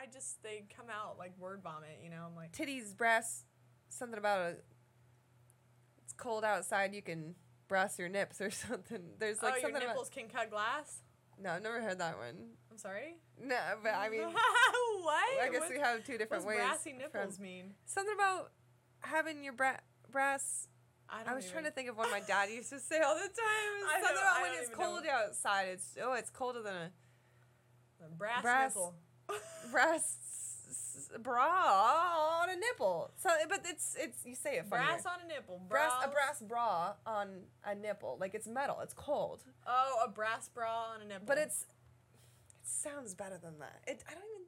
I just they come out like word vomit. You know, I'm like, Titties, brass, something about a. It's cold outside. You can brass your nips or something. There's like oh, your something about. nipples can cut glass. No, I've never heard that one. I'm sorry. No, but I mean, what? I guess What- we have two different ways. brassy nipples from- mean? Something about having your bra- brass. I, I don't I was trying to think of what my dad used to say all the time. I Something about when it's even know. cold outside. It's oh, it's colder than a The brass, brass- nipple. Brass s- bra on a nipple. So, but it's it's you say it funny. brass on a nipple. brass a brass bra on a nipple. Like it's metal. It's cold. Oh, a brass bra on a nipple. But it's it sounds better than that. It I don't even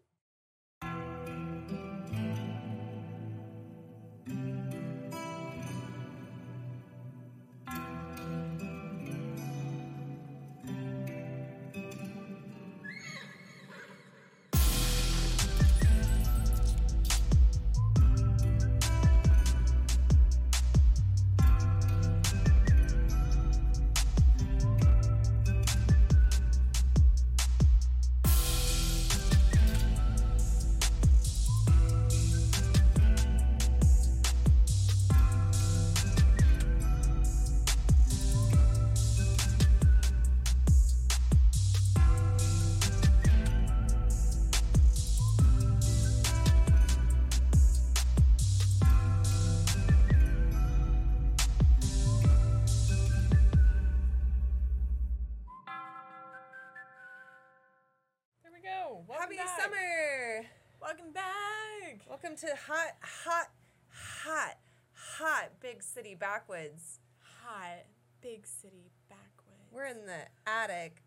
to hot hot hot hot big city backwoods. Hot big city backwoods. We're in the attic.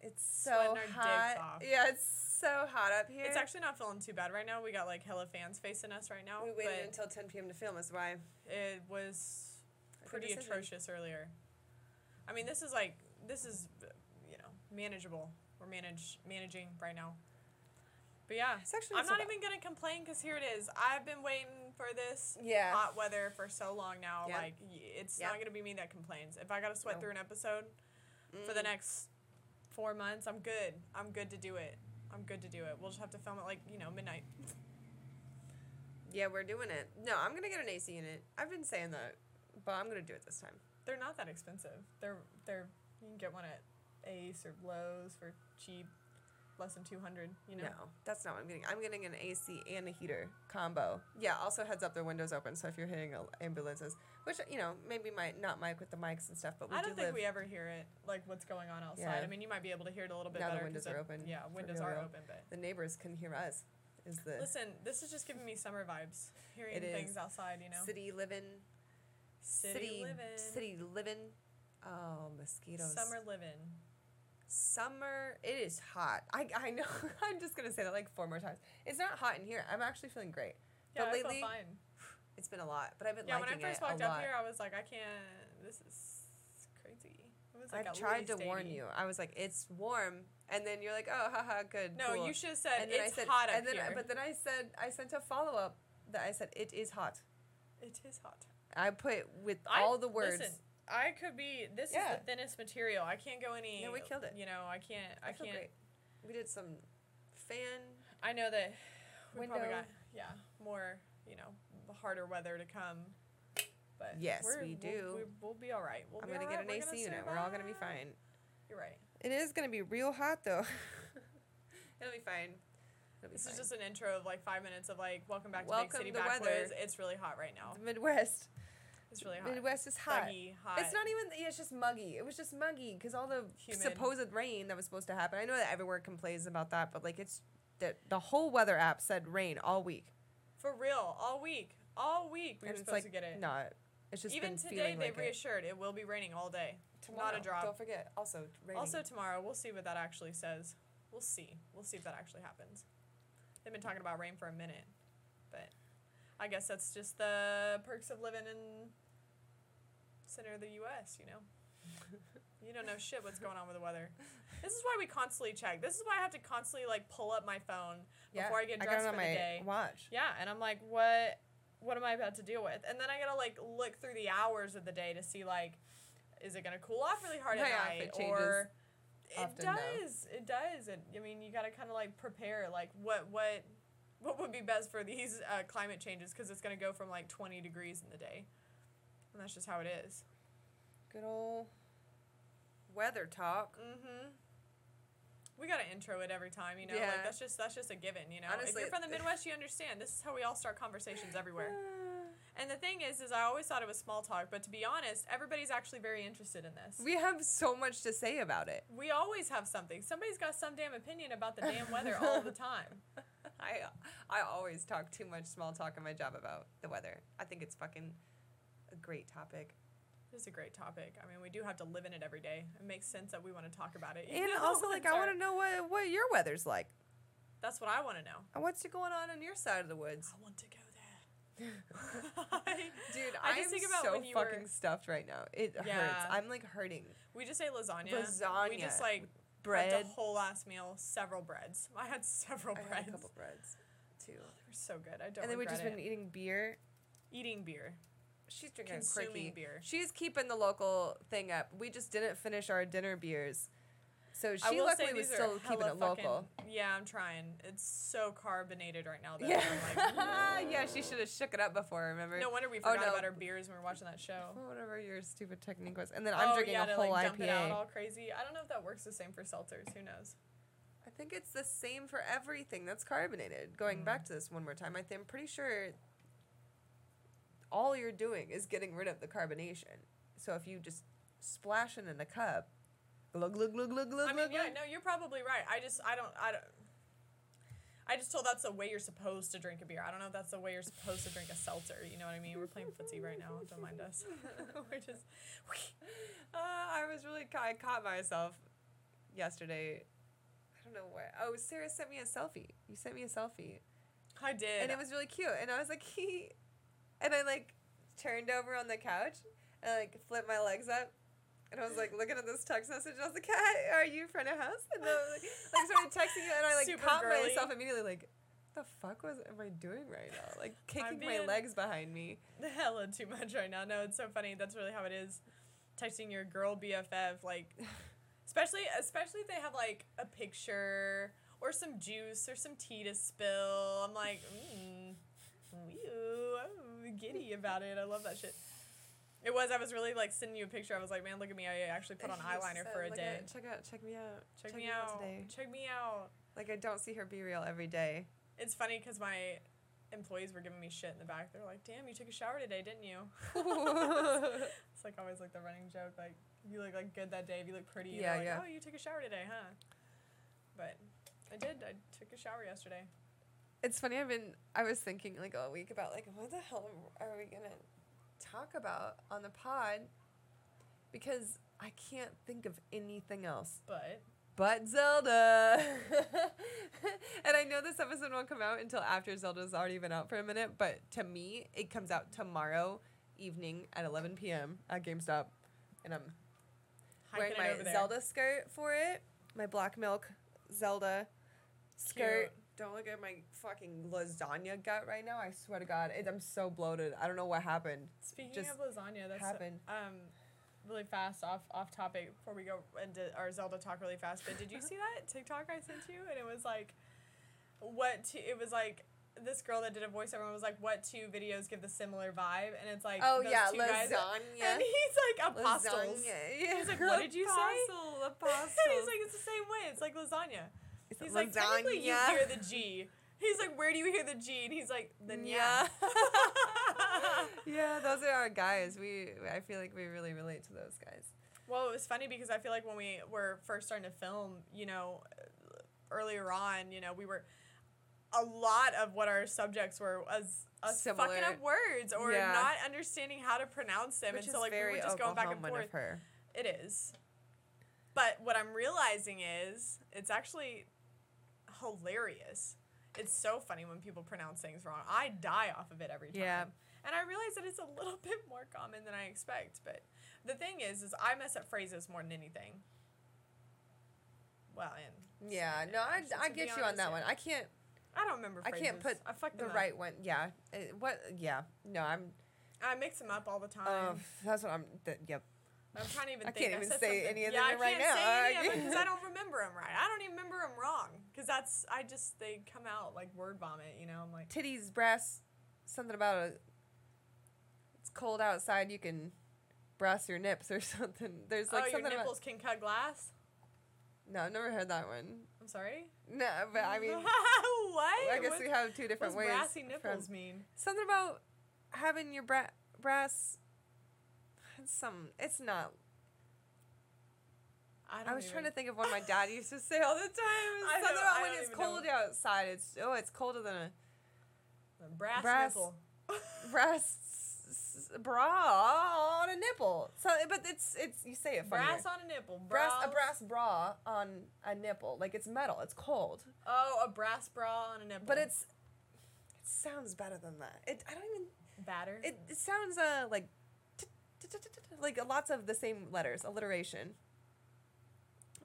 It's so Sweating hot. off. Yeah, it's so hot up here. It's actually not feeling too bad right now. We got like hella fans facing us right now. we waited until 10 p.m. to film. Is why. it was pretty atrocious earlier. I mean, this is like this is you know manageable. We're manage managing right now. But yeah, It's actually I'm not even gonna complain because here it is. I've been waiting for this Yeah. hot weather for so long now. Yeah. Like it's Yeah. not gonna be me that complains. If I gotta sweat No. through an episode for the Mm. next four months, I'm good. I'm good to do it. I'm good to do it. We'll just have to film it like you know midnight. Yeah, we're doing it. No, I'm gonna get an AC unit. I've been saying that, but I'm gonna do it this time. They're not that expensive. They're they're you can get one at Ace or Lowe's for cheap, less than two hundred. You know. No, that's not what I'm getting. I'm getting an AC and a heater combo. Yeah. Also, heads up, the windows open, so if you're hitting ambulances, which you know maybe might not mic with the mics and stuff, but we I do don't think live. we ever hear it, like what's going on outside. Yeah. I mean, you might be able to hear it a little bit Now the windows are open, Yeah, windows are open, but the neighbors can hear us. Is the listen, this is just giving me summer vibes. Hearing things outside, you know. city living, City city living. city living. Oh, mosquitoes. Summer living. Summer. It is hot. I I know. I'm just gonna say that like four more times. It's not hot in here. I'm actually feeling great. Yeah, but I layely, fine. it's been a lot. But I've been Yeah, when I first walked up lot. here, I was like, I can't. This is crazy. Was like I've tried to least warn you. I was like, it's warm, and then you're like, oh, haha, good. No, cool. you should have said And then it's I said, hot up and then, here. But then I said, I sent a follow up that I said it is hot. it is hot. I put with I- all the words. Listen, I could be. This Yeah. is the thinnest material. I can't go any. Yeah, we killed it. You know, I can't. I, I can't. great. We did some fan. I know that we probably Window. got yeah more you know harder weather to come. But Yes, we we'll- do. we, we'll be all right. We'll I'm gonna get right. an AC unit. We're all gonna be fine. You're right. It is gonna be real hot though. It'll be fine. It'll be This fine. is just an intro of like five minutes of like welcome back to Welcome Big City Backwoods. weather. It's really hot right now. the Midwest. It's really hot. Midwest is hot. Buggy, hot. It's not even. Yeah, it's just muggy. It was just muggy because all the Humid. supposed rain that was supposed to happen. I know that everywhere complains about that, but like it's the the whole weather app said rain all week, for real all week. All week we and were supposed like to get it. no, it's just Even been today feeling they like it. reassured it will be raining all day. Tomorrow, Not a drop. Don't forget. Also, raining. Also tomorrow, we'll see what that actually says. We'll see. We'll see if that actually happens. They've been talking about rain for a minute, but I guess that's just the perks of living in center of the U.S. You know, you don't know shit what's going on with the weather. This is why we constantly check. This is why I have to constantly like pull up my phone yeah, before I get dressed on for my the day. watch. Yeah, and I'm like, what? What am I about to deal with? And then I gotta like look through the hours of the day to see like, is it gonna cool off really hard at night or it often, though. does. It does. It, I mean, you gotta kind of like prepare. Like, what what what would be best for these uh, climate changes because it's to go from like 20 degrees in the day. And that's just how it is. Good old weather talk. Mm-hmm. We gotta intro it every time, you know. Yeah. Like that's just that's just a given, you know. Honestly, if you're from the Midwest, you understand. This is how we all start conversations everywhere. And the thing is, is I always thought it was small talk, but to be honest, everybody's actually very interested in this. We have so much to say about it. We always have something. Somebody's got some damn opinion about the damn weather all the time. I I always talk too much small talk in my job about the weather. I think it's fucking a great topic. This is a great topic. I mean, we do have to live in it every day. It makes sense that we want to talk about it. And also, like, I want to know what what your weather's like. That's what I want to know. And what's going on on your side of the woods, I want to go there. dude? I I just am think about so when you fucking were- stuffed right now. It hurts. I'm like hurting. we just ate lasagna. Lasagna. We just like Bread. had the whole last meal, several breads. I had several I breads. had a couple breads too. They were so good. I don't. And then we've regret just been eating beer. eating beer. She's drinking Consuming quirky beer. She's keeping the local thing up. We just didn't finish our dinner beers, so she luckily was still keeping it local. fucking- Yeah, I'm trying. It's so carbonated right now. That Yeah, I'm like, yeah. She should have shook it up before. Remember? no wonder we Oh, forgot no. about our beers when we were watching that show. Whatever your stupid technique was, and then I'm oh, drinking yeah, a to whole like dump it out IPA. all crazy. I don't know if that works the same for seltzers. Who knows? I think it's the same for everything that's carbonated. Going Mm. back to this one more time, I think I'm pretty sure all you're doing is getting rid of the carbonation. So if you just splash it in a cup, glug glug glug glug glug. I mean, glug, yeah, glug. no, you're probably right. I just, I don't, I don't. I just told that's the way you're supposed to drink a beer. I don't know if that's the way you're supposed to drink a seltzer. You know what I mean? We're playing footsie right now. Don't mind us. we're just. Uh, I was really I caught myself yesterday. I don't know where. Oh, Sarah sent me a selfie. You sent me a selfie. I did. and it was really cute. And I was like, he, and I like turned over on the couch and like flipped my legs up. And I was like looking at this text message. And I was like, "Hi, are you in front of house?" And I was like, like started texting you, and I like Super caught girly. myself immediately, like, what "The fuck was am I doing right now? Like kicking my legs behind me." The hella too much right now. No, it's so funny. That's really how it is. Texting your girl BFF, like, especially especially if they have like a picture or some juice or some tea to spill. I'm like, mm, giddy about it. I love that shit. It was. I was really like sending you a picture. I was like, man, look at me. I actually put on eyeliner said, for a "Look day. at- check out, check me out, Check, me out. today. Check me out. Like I don't see her be real every day. It's funny because my employees were giving me shit in the back. They're like, damn, you took a shower today, didn't you? It's like always like the running joke, like you look like good that day, if you look pretty, Yeah, yeah, like, yeah. oh, you took a shower today, huh? But I did. I took a shower yesterday. It's funny. I've been. I was thinking like all week about like what the hell are we gonna talk about on the pod because I can't think of anything else But but Zelda. and I know this episode won't come out until after Zelda's already been out for a minute, but to me, it comes out tomorrow evening at 11 p.m. at GameStop, and I'm wearing hiking over my. Zelda skirt for it. My black milk Zelda skirt. Cute. Don't look at my fucking lasagna gut right now. I swear to God, it, I'm so bloated. I don't know what happened. Speaking just of lasagna, that's happened. um really fast off off topic before we go into our Zelda talk really fast. But did you see that TikTok I sent you? And it was like, what? To, it was like. This girl that did a voiceover and was like, "What two videos give the similar vibe?" And it's like, Oh yeah, two guys- lasagna. and he's like apostles. Lasagna. He's like, "What did you say?" Apostle, apostle. he's like, it's the same way. It's like lasagna. He's like, technically you hear the G. He's like, where do you hear the G? And he's like, the Yeah. yeah. those are our guys. We I feel like we really relate to those guys. well, it was funny because I feel like when we were first starting to film, you know, uh, earlier on, you know, we were a lot of what our subjects were was us fucking up words or Yeah. not understanding how to pronounce them, Which and so like we were just going back and forth. It is. But what I'm realizing is it's actually hilarious. It's so funny when people pronounce things wrong. I die off of it every time. Yeah. And I realize that it's a little bit more common than I expect. But the thing is, is I mess up phrases more than anything. Well, and Yeah, no, I, I get you on that yeah. one. I can't I don't remember I can't put I the up. right one. Yeah, Uh, what? Yeah, no, I'm. I mix them up all the time. Uh, that's what I'm. Th- yep. I'm trying to even I think. can't even said say something- any of yeah, them I right can't now. say any of them because I don't remember them right. I don't even remember them wrong because that's I just they come out like word vomit. You know, I'm like Titties, brass, something about a. It's cold outside. You can brass your nips or something. There's like oh, your something about. nipples can cut glass. No, I've never heard that one. I'm sorry. No, but I mean, what? I guess What- we have two different What's ways. brassy from- nipples mean? Something about having your bra- breasts. Some. It's not. I, I, was trying to think of what my dad used to say all the time. I Something about when it's even know. cold outside. It's oh, it's colder than a A brass, brass- nipple. brass bra on a nipple. So, but it's it's you say it funnier. brass on a nipple. brass a brass bra on a nipple. Like it's metal. It's cold. Oh, a brass bra on a nipple. But it's it sounds better than that. It I don't even batter. it, it sounds uh like like lots of the same letters, alliteration.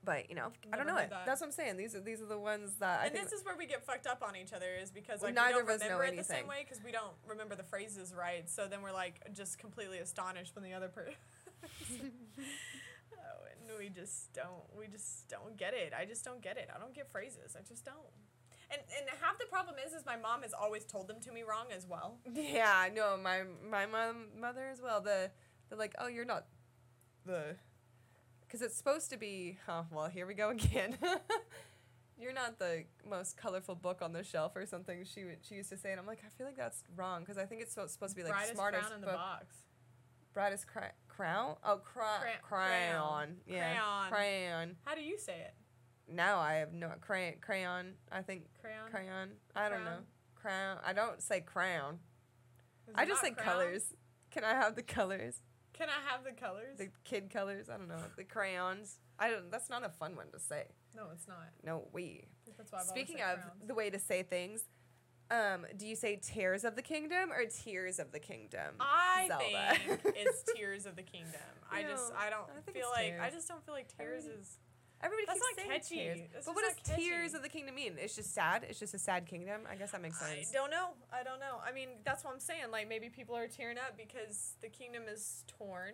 But you know, I don't know it. that. That's what I'm saying. These are these are the ones that I and this is where we get fucked up on each other is because Well, like neither we don't remember it the same way because we don't remember the phrases right. So then we're like just completely astonished when the other person. oh, and we just don't. We just don't get it. I just don't get it. I don't get phrases. I just don't. And and half the problem is is my mom has always told them to me wrong as well. Yeah, no, my my mom mother as well. The they're like, oh, you're not the, because it's supposed to be. Oh, well, here we go again. you're not the most colorful book on the shelf or something. She would she used to say, and I'm like, I feel like that's wrong because I think it's supposed to be like Brightest smartest crown in the book. box. Brightest cra- crown. Oh, cra- Cra- crayon. crayon. Yeah, Crayon. crayon. How do you say it? Now I have no crayon. Crayon. I think Crayon. crayon. I don't know. Crown? Crown. I don't say crown. I just say crown? colors. Can I have the colors? Can I have the colors? The kid colors. I don't know. The crayons. I don't. That's not a fun one to say. no, it's not. No, we. That's why I've Speaking of crowns. the way to say things, um, do you say tears of the kingdom or tears of the kingdom? I Zelda. think it's Tears of the Kingdom. I just I don't I feel like I just don't feel like Tears Everybody- is Everybody That's keeps not saying catchy. tears. That's but just what not does tears of the kingdom mean? It's just sad. It's just a sad kingdom. I guess that makes I sense. don't know. I don't know. I mean, that's what I'm saying. Like maybe people are tearing up because the kingdom is torn.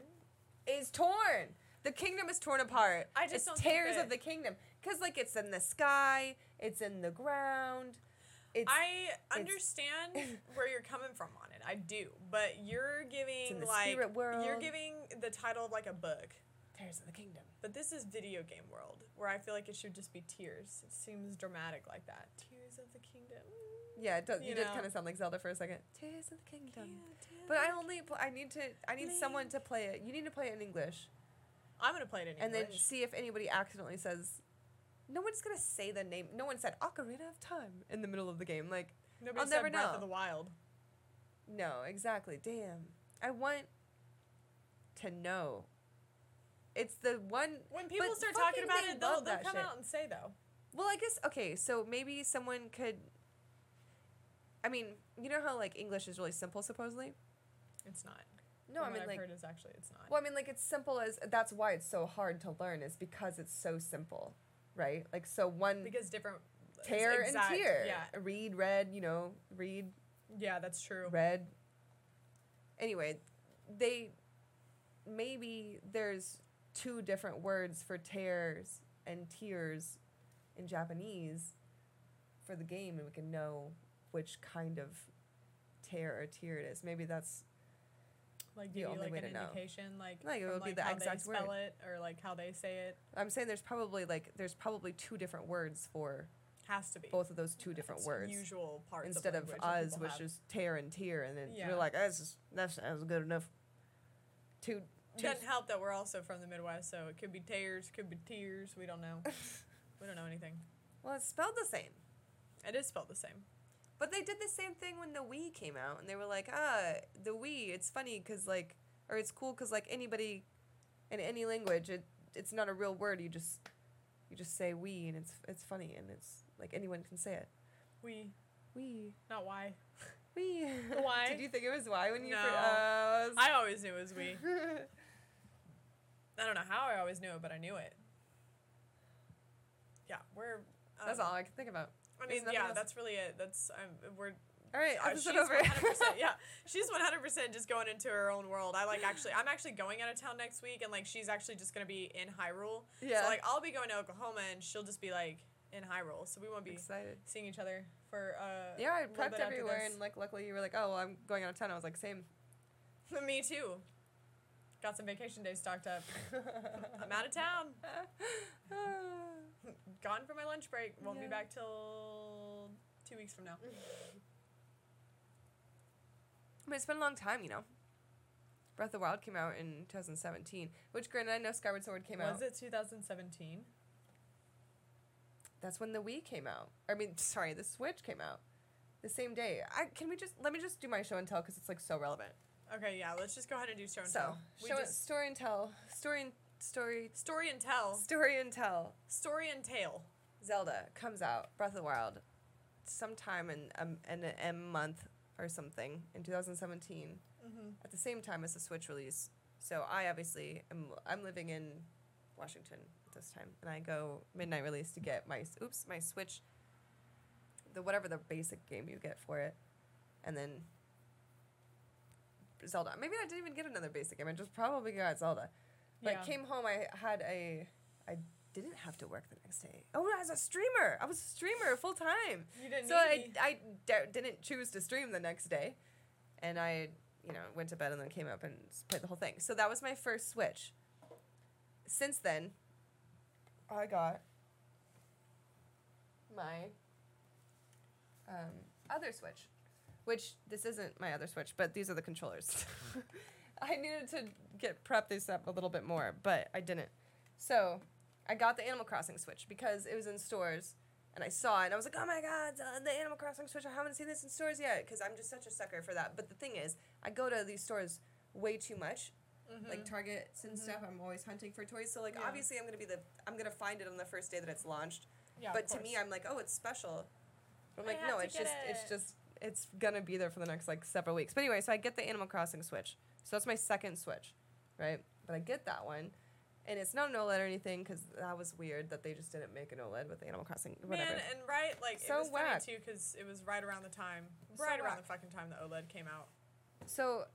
Is torn. The kingdom is torn apart. I just it's don't think tears that- of the kingdom because like it's in the sky. It's in the ground. It's I understand where you're coming from on it. I do, but you're giving the like spirit world. you're giving the title of like a book. Tears of the kingdom. But this is video game world where I feel like it should just be tears. It seems dramatic like that. Tears of the kingdom. Yeah, it does. You You, did know. kind of sound like Zelda for a second. Tears of the kingdom. Yeah, But I only pl- I need to I need someone to play it. You need to play it in English, I'm gonna play it in English. and then see if anybody accidentally says. No one's gonna say the name. No one said Ocarina of Time in the middle of the game. Like, Nobody I'll said never Breath know. of the Wild. no, exactly. Damn. I want to know. It's the one. When people start talking about it, they'll, they'll come shit. out and say though. Well, I guess okay. So maybe someone could. I mean, you know how like English is really simple, supposedly. It's not. No, From I mean like. heard is actually it's not. Well, I mean, like it's simple as that's why it's so hard to learn is because it's so simple, right? Like so one because different tear exact- and tear, Yeah, read, read, you know, read, yeah, that's true. read. Anyway, they maybe there's two different words for tears and tears in Japanese for the game, and we can know which kind of tear or tear it is. Maybe that's Like the give you only like way an to know. indication, like Like, it would be the how exact they spell it or like how they say it. I'm saying there's probably like there's probably two different words for Has to be both of those two different words Usual parts instead of, of us, which have. is tear and tear, and then Yeah. you're like, that's that's good enough. Two Doesn't help that we're also from the Midwest, so it could be tears, could be tears. We don't know. we don't know anything. well, it's spelled the same, It is spelled the same. but they did the same thing when the Wii came out, and they were like, ah, the Wii, it's funny because like, or it's cool because like anybody, in any language, it it's not a real word. You just you just say Wii, and it's it's funny, and it's like anyone can say it. We, We. not why. We. Why? did you think it was why when you? No. fir- uh, was- I always knew it was we. I don't know how I always knew it, but I knew it. Yeah, we're. That's um, all I can think about. I mean, yeah, else. that's really it. That's um, we're All right, Uh, episode she's over. 100%, yeah, she's 100% just going into her own world. I like actually, I'm actually going out of town next week, and like she's actually just gonna be in Hyrule. Yeah. So like I'll be going to Oklahoma, and she'll just be like in Hyrule. So we won't be Excited. seeing each other for uh. Yeah, I prepped everywhere, and like luckily you were like, oh, well, I'm going out of town. I was like, same. Me too. Got some vacation days stocked up. I'm out of town. Gone for my lunch break. Won't Yeah. be back till two weeks from now. But it's been a long time, you know. Breath of the Wild came out in 2017, which granted I know Skyward Sword came out. Was it 2017? That's when the Wii came out. I mean, sorry, the Switch came out. The same day. I can we just let me just do my show and tell because it's like so relevant. Okay, yeah. Let's just go ahead and do show and so tell. We show just story and tell story and story story and tell. story and tell. Story and tale. Zelda comes out Breath of the Wild, sometime in um, in a M month or something in 2017. Mm-hmm. at the same time as the Switch release. So I obviously am I'm living in Washington at this time, and I go midnight release to get my oops my Switch, the whatever the basic game you get for it, and then Zelda. Maybe I didn't even get another basic game. I just probably got Zelda. But Yeah. came home, I had a I didn't have to work the next day. Oh, as a streamer, I was a streamer full time. You didn't So I, me. I d- didn't choose to stream the next day, and I you know went to bed and then came up and played the whole thing. So that was my first Switch. Since then, I got my um, other Switch, which this isn't my other Switch, but these are the controllers. I needed to get prep this up a little bit more, but I didn't. So I got the Animal Crossing Switch because it was in stores and I saw it and I was like, oh my god, the, the Animal Crossing Switch! I haven't seen this in stores yet because I'm just such a sucker for that. But the thing is, I go to these stores way too much, like Targets and stuff. I'm always hunting for toys, so like Mm-hmm. Yeah. obviously I'm gonna be the I'm gonna find it on the first day that it's launched. yeah, but to me, I'm like, oh, it's special. I'm I like, no, it's just it's it. just it's gonna be there for the next like several weeks. But anyway, so I get the Animal Crossing Switch. So that's my second Switch, right? But I get that one, and it's not an OLED or anything because that was weird that they just didn't make an OLED with the Animal Crossing. Whatever. Man, and right, like So it was whack. funny too because it was right around the time, So right around whack. the fucking time the OLED came out. So,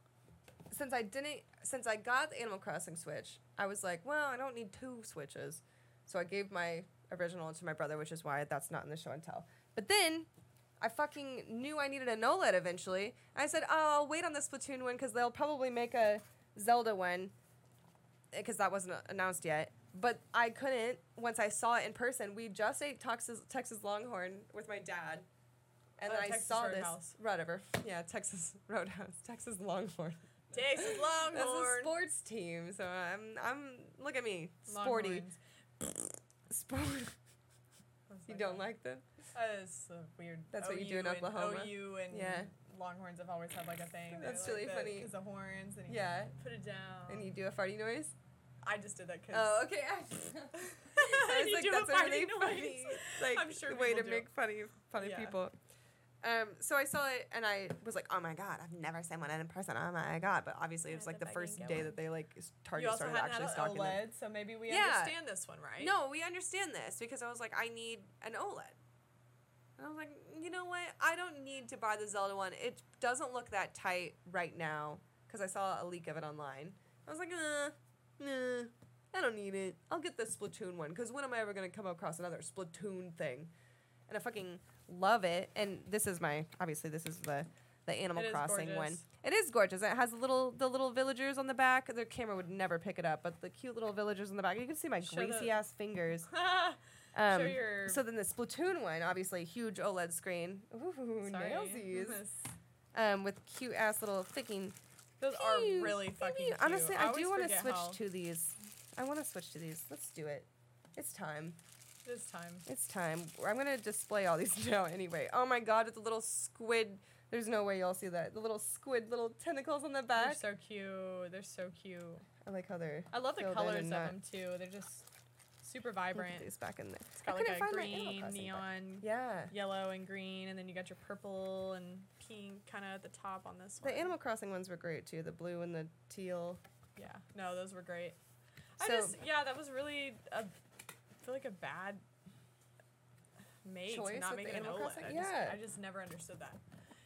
since I didn't, since I got the Animal Crossing Switch, I was like, well, I don't need two Switches. So I gave my original to my brother, which is why that's not in the show and tell. But then, I fucking knew I needed an OLED eventually. I said, oh, I'll wait on the Splatoon one because they'll probably make a Zelda one eh, because that wasn't announced yet. But I couldn't once I saw it in person. We just ate Texas, Texas Longhorn with my dad. And Oh, then I saw Roadhouse. this. Whatever. Yeah, Texas Roadhouse. Texas Longhorn. Texas Longhorn. That's a sports team, so I'm I'm look at me, sporty, sport. You don't like them? That is uh, weird. That's what you do in OU and- Oklahoma? OU and Yeah. Longhorns have always had like a thing. That's like really the, funny. Because the horns and you Yeah. put it down. And you do a farty noise? I just did that because. Oh, okay. I was You like, do a that's a really noise. funny, like, I'm sure way to do. make funny, funny Yeah. people. Um, so I saw it and I was like, oh my god, I've never seen one in person. Oh my god! But obviously, it was like the first day that they like Target started actually stocking an them. So maybe we Yeah. understand this one, right? No, we understand this because I was like, I need an OLED. And I was like, you know what? I don't need to buy the Zelda one. It doesn't look that tight right now because I saw a leak of it online. I was like, uh, nah, I don't need it. I'll get the Splatoon one because when am I ever going to come across another Splatoon thing? And I fucking love it. And this is my, obviously, this is the. The Animal It Crossing one. It is gorgeous. It has little the little villagers on the back. The camera would never pick it up, but the cute little villagers on the back. You can see my the- greasy ass fingers. Show Um, your. so then the Splatoon one, obviously huge OLED screen. Ooh, Sorry. nailsies. Um, with cute ass little freaking. Those are Pew, really fucking pew. cute. Honestly, I, do want to forget switch how to these. I want to switch to these. Let's do it. It's time. This time. It's time. I'm gonna display all these now anyway. Oh my god, it's a little squid. There's no way y'all see that. The little squid, little tentacles on the back. They're back. so cute. They're so cute. I like how they're. I love the filled in colors and of not- them too. They're just super vibrant. these back in there. It's got I like couldn't a find my Animal green, back. neon, Yeah. yellow, and green, and then you got your purple and pink kind of at the top on this one. The Animal Crossing ones were great too. The blue and the teal. Yeah, no, those were great. I just, yeah, that was really a, I feel like a bad made Choice to not make an OLED. I, Yeah. just, I just never understood that.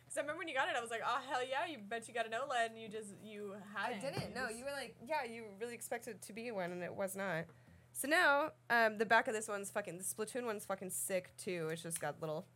Because I remember when you got it, I was like, oh hell yeah, you bet you got an OLED, and you just you hadn't. didn't. No, you were like, yeah, you really expected it to be one, and it was not. So now, um, the back of this one's fucking. The Splatoon one's fucking sick too. It's just got little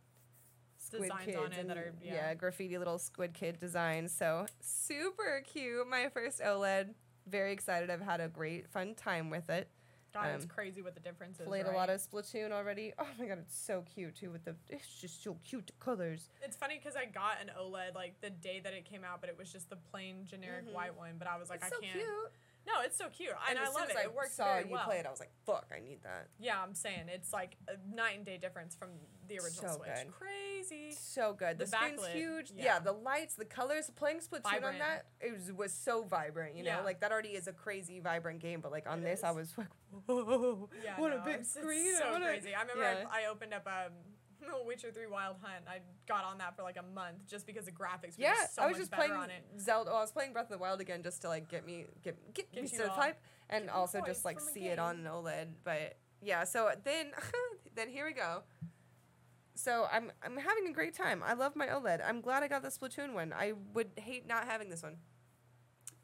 squid Designs kids on it and that are- yeah. graffiti little squid kid designs. So super cute. My first OLED. Very excited. I've had a great fun time with it. God, it's um, crazy what the difference is. Played right? a lot of Splatoon already. Oh my god, it's so cute too. With the, it's just so cute the colors. It's funny because I got an OLED like the day that it came out, but it was just the plain generic Mhm. white one. But I was like, it's I so can't. cute. No, it's so cute, and, I as soon love it. I it works saw very you well. play it, I was like, fuck, I need that. Yeah, I'm saying it's like a night and day difference from the original So Switch. good. Crazy. So good. The, The screen's backlit, huge. Yeah. yeah. the lights, the colors, playing Splatoon on that, it was, was so vibrant, you know? Yeah. Like, that already is a crazy, vibrant game, but, like, on It this, I was like, whoa, Yeah, what no, a big it's- it's screen. so what a- crazy. I remember. I, I opened up um, Witcher Three Wild Hunt. I got on that for like a month just because the graphics were Yeah, just so I was much just better playing on it. Zelda. Oh, I was playing Breath of the Wild again just to like get me get get, Get me to the type, and also just like see it on an OLED. But yeah, so then then here we go. So I'm I'm having a great time. I love my OLED. I'm glad I got the Splatoon one. I would hate not having this one.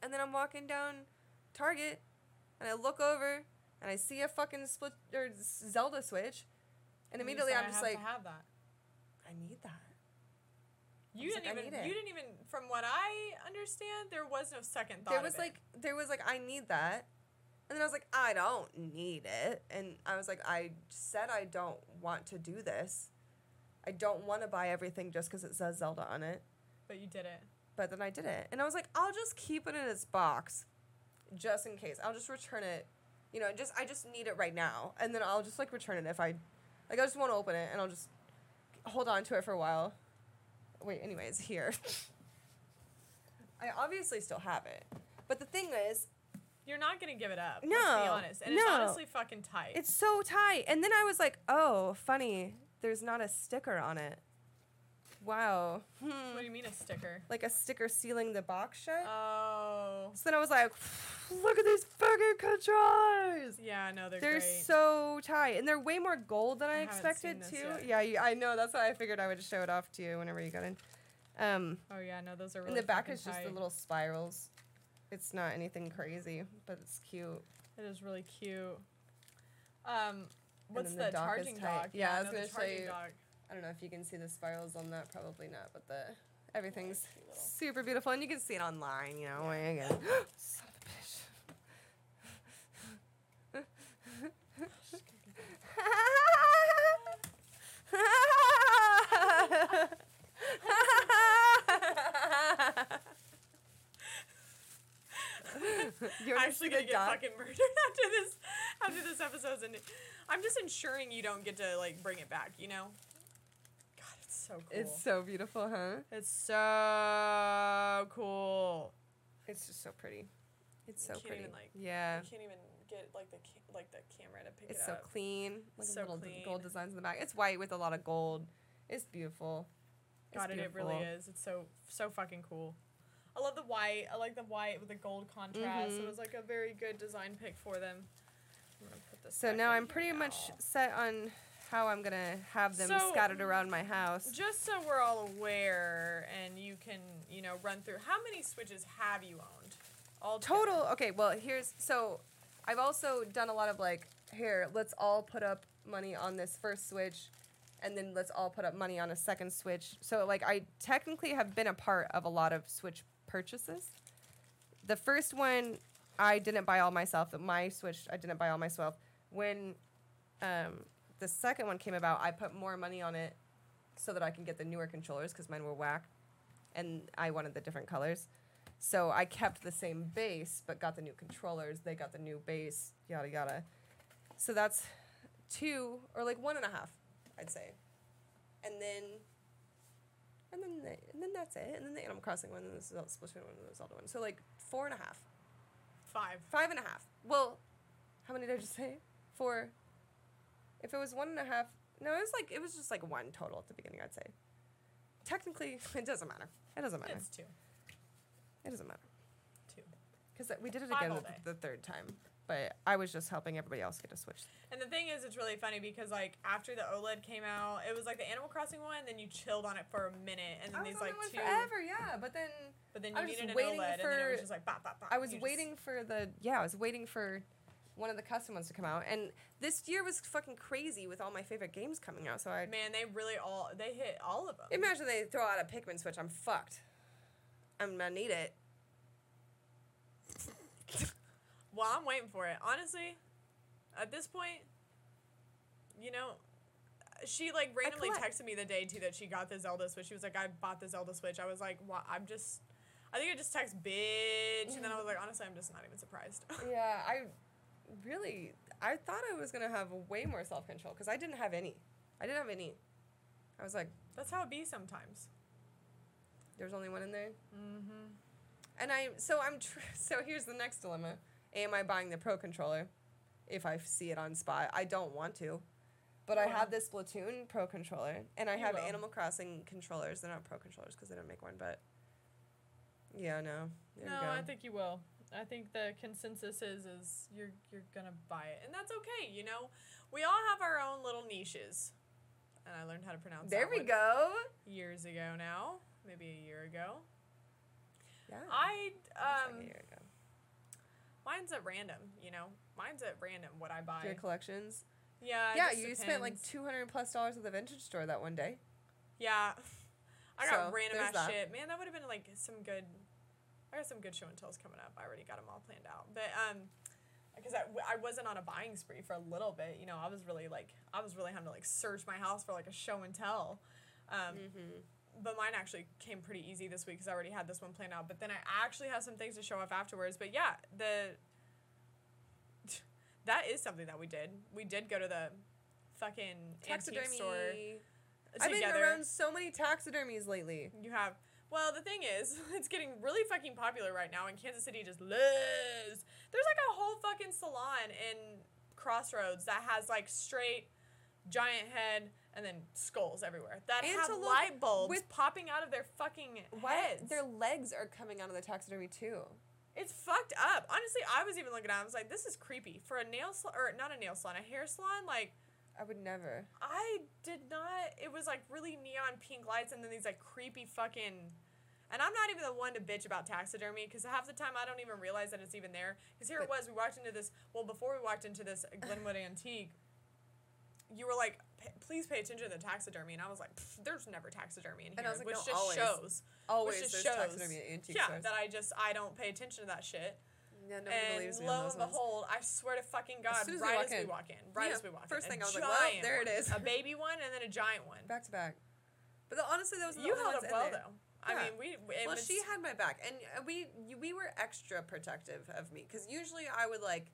And then I'm walking down Target, and I look over, and I see a fucking split or Zelda Switch, and immediately I'm just like, have that. I need that. You didn't like, even. You didn't even. From what I understand, there was no second thought. there was it. like there was like I need that. And then I was like, I don't need it. And I was like, I said I don't want to do this. I don't want to buy everything just because it says Zelda on it. but you did it. But then I did it. And I was like, I'll just keep it in its box just in case. I'll just return it. You know, just I just need it right now. And then I'll just like return it if I like I just want to open it and I'll just hold on to it for a while. Wait, anyways, here. I obviously still have it. But the thing is, You're not gonna give it up. let's be No, honest. And it's no. honestly fucking tight. It's so tight. And then I was like, oh, funny. There's not a sticker on it. Wow. what Hmm. do you mean a sticker? Like a sticker sealing the box shut. Oh. so then I was like, look at these fucking controllers. Yeah, no, they're, great. They're great. so tight. And they're way more gold than I, I expected too. yet. Yeah, you, I know. That's why I figured I would just show it off to you whenever you got in. Um, oh yeah, no, those are really. and the back is just the little spirals. It's not anything crazy, but it's cute. It is really cute. Um, what's the, the dock charging dock? Yeah, I was no, gonna the show charging you- dock. I don't know if you can see the spirals on that. Probably not, but the everything's super beautiful, and you can see it online. You know, you go. Son of a bitch. you I'm actually gonna get doc? fucking murdered after this after this episode's ended. I'm just ensuring you don't get to like bring it back. You know. So cool. It's so beautiful, huh? It's so cool. It's just so pretty. It's so pretty. even, like, yeah. You can't even get like the ca- like the camera to pick It's it so up. clean. At So little clean. gold designs in the back. It's white with a lot of gold. It's beautiful. It's God, it, it really is. It's so so fucking cool. I love the white. I like the white with the gold contrast. It Mhm. was like a very good design pick for them. I'm gonna put this So now I'm pretty much set on how I'm gonna have them So- scattered around my house. Just so we're all aware, and you can you know run through how many switches have you owned? All Total. Okay. Well, here's so. I've also done a lot of like here. Let's all put up money on this first switch, and then let's all put up money on a second switch. So like I technically have been a part of a lot of switch purchases. The first one I didn't buy all myself. My switch I didn't buy all myself. When um, the second one came about, I put more money on it so that I can get the newer controllers because mine were whack, and I wanted the different colors. So I kept the same base, but got the new controllers. They got the new base, yada yada. So that's two or like one and a half, I'd say. And then, and then, the, and then that's it. And then the Animal Crossing one, and the Zel- Splatoon one, and the Zelda one. So like four and a half, five. five and a half. Well, how many did I just say? Four. If it was one and a half, no, it was like it was just like one total at the beginning. I'd say. Technically, it doesn't matter. It doesn't matter. It's two. It doesn't matter. Two. Because we did it Five again the, the third time. but I was just helping everybody else get a Switch. And the thing is, it's really funny because like after the OLED came out, it was like the Animal Crossing one. Then you chilled on it for a minute, and then I was these on like one two. forever, yeah. But then But then I you was needed an waiting OLED, and then it was just like bop bop bop. I was You just- waiting for the yeah, I was waiting for one of the custom ones to come out, and this year was fucking crazy with all my favorite games coming out. So I Man, they really all they hit all of them. imagine they throw out a Pikmin Switch, I'm fucked. I'm gonna need it. Well, I'm waiting for it. Honestly, at this point, you know, she like randomly texted me the day too that she got the Zelda Switch. She was like, "I bought the Zelda Switch." I was like, "What?" I'm just, I think I just text bitch, and then I was like, honestly, I'm just not even surprised. Yeah, I really I thought I was gonna have way more self control because I didn't have any. I didn't have any. I was like, That's how it be sometimes. there's only one in there. Mm-hmm. And I so I'm tr- so here's the next dilemma: Am I buying the pro controller if I see it on spot? I don't want to, but I have this Splatoon pro controller, and I You have will. Animal Crossing controllers. They're not pro controllers because they don't make one, but yeah, no. There no. I think you will. I think the consensus is is you're you're gonna buy it, and that's okay. You know, we all have our own little niches, and I learned how to pronounce. there we go. Years ago now, maybe a year ago. Yeah. I was like um, a year ago. mine's at random. You know, mine's at random. What I buy. Your collections. Yeah. yeah, you spent like two hundred plus dollars at the vintage store that one day. Yeah. I got So, random ass that. shit. Man, that would have been like some good. I got some good show and tells coming up. I already got them all planned out. But um, because I, I wasn't on a buying spree for a little bit. You know, I was really like I was really having to like search my house for like a show and tell. Um, Mm-hmm. but mine actually came pretty easy this week because I already had this one planned out. But then I actually have some things to show off afterwards. But yeah, the that is something that we did. We did go to the fucking Taxidermy. store I've been around so many taxidermies lately. You have. Well, the thing is, it's getting really fucking popular right now, and Kansas City just lives. There's like a whole fucking salon in Crossroads that has like straight giant head and then skulls everywhere that have light bulbs with- popping out of their fucking heads. their legs are coming out of the taxidermy too? It's fucked up. Honestly, I was even looking at. it, I was like, this is creepy for a nail salon or not a nail salon, a hair salon. Like, I would never. I did not. It was like really neon pink lights and then these like creepy fucking. And I'm not even the one to bitch about taxidermy because half the time I don't even realize that it's even there. Because here it was, we walked into this. Well, before we walked into this Glenwood Antique, you were like, "Please pay attention to the taxidermy," and I was like, "There's never taxidermy in here," And I was like, which "No, just always. shows, Always which just shows, taxidermy at antique yeah, stores. that I just I don't pay attention to that shit. Yeah, nobody and believes me lo and behold, I swear to fucking God, soon as right as we walk in, right Yeah, as we walk first in, thing I was like, well, there it is. one. a baby one and then a giant one. back to back. But the, honestly, those You held up well though. I mean, we. Well, was- she had my back, and uh, we we were extra protective of me because usually I would like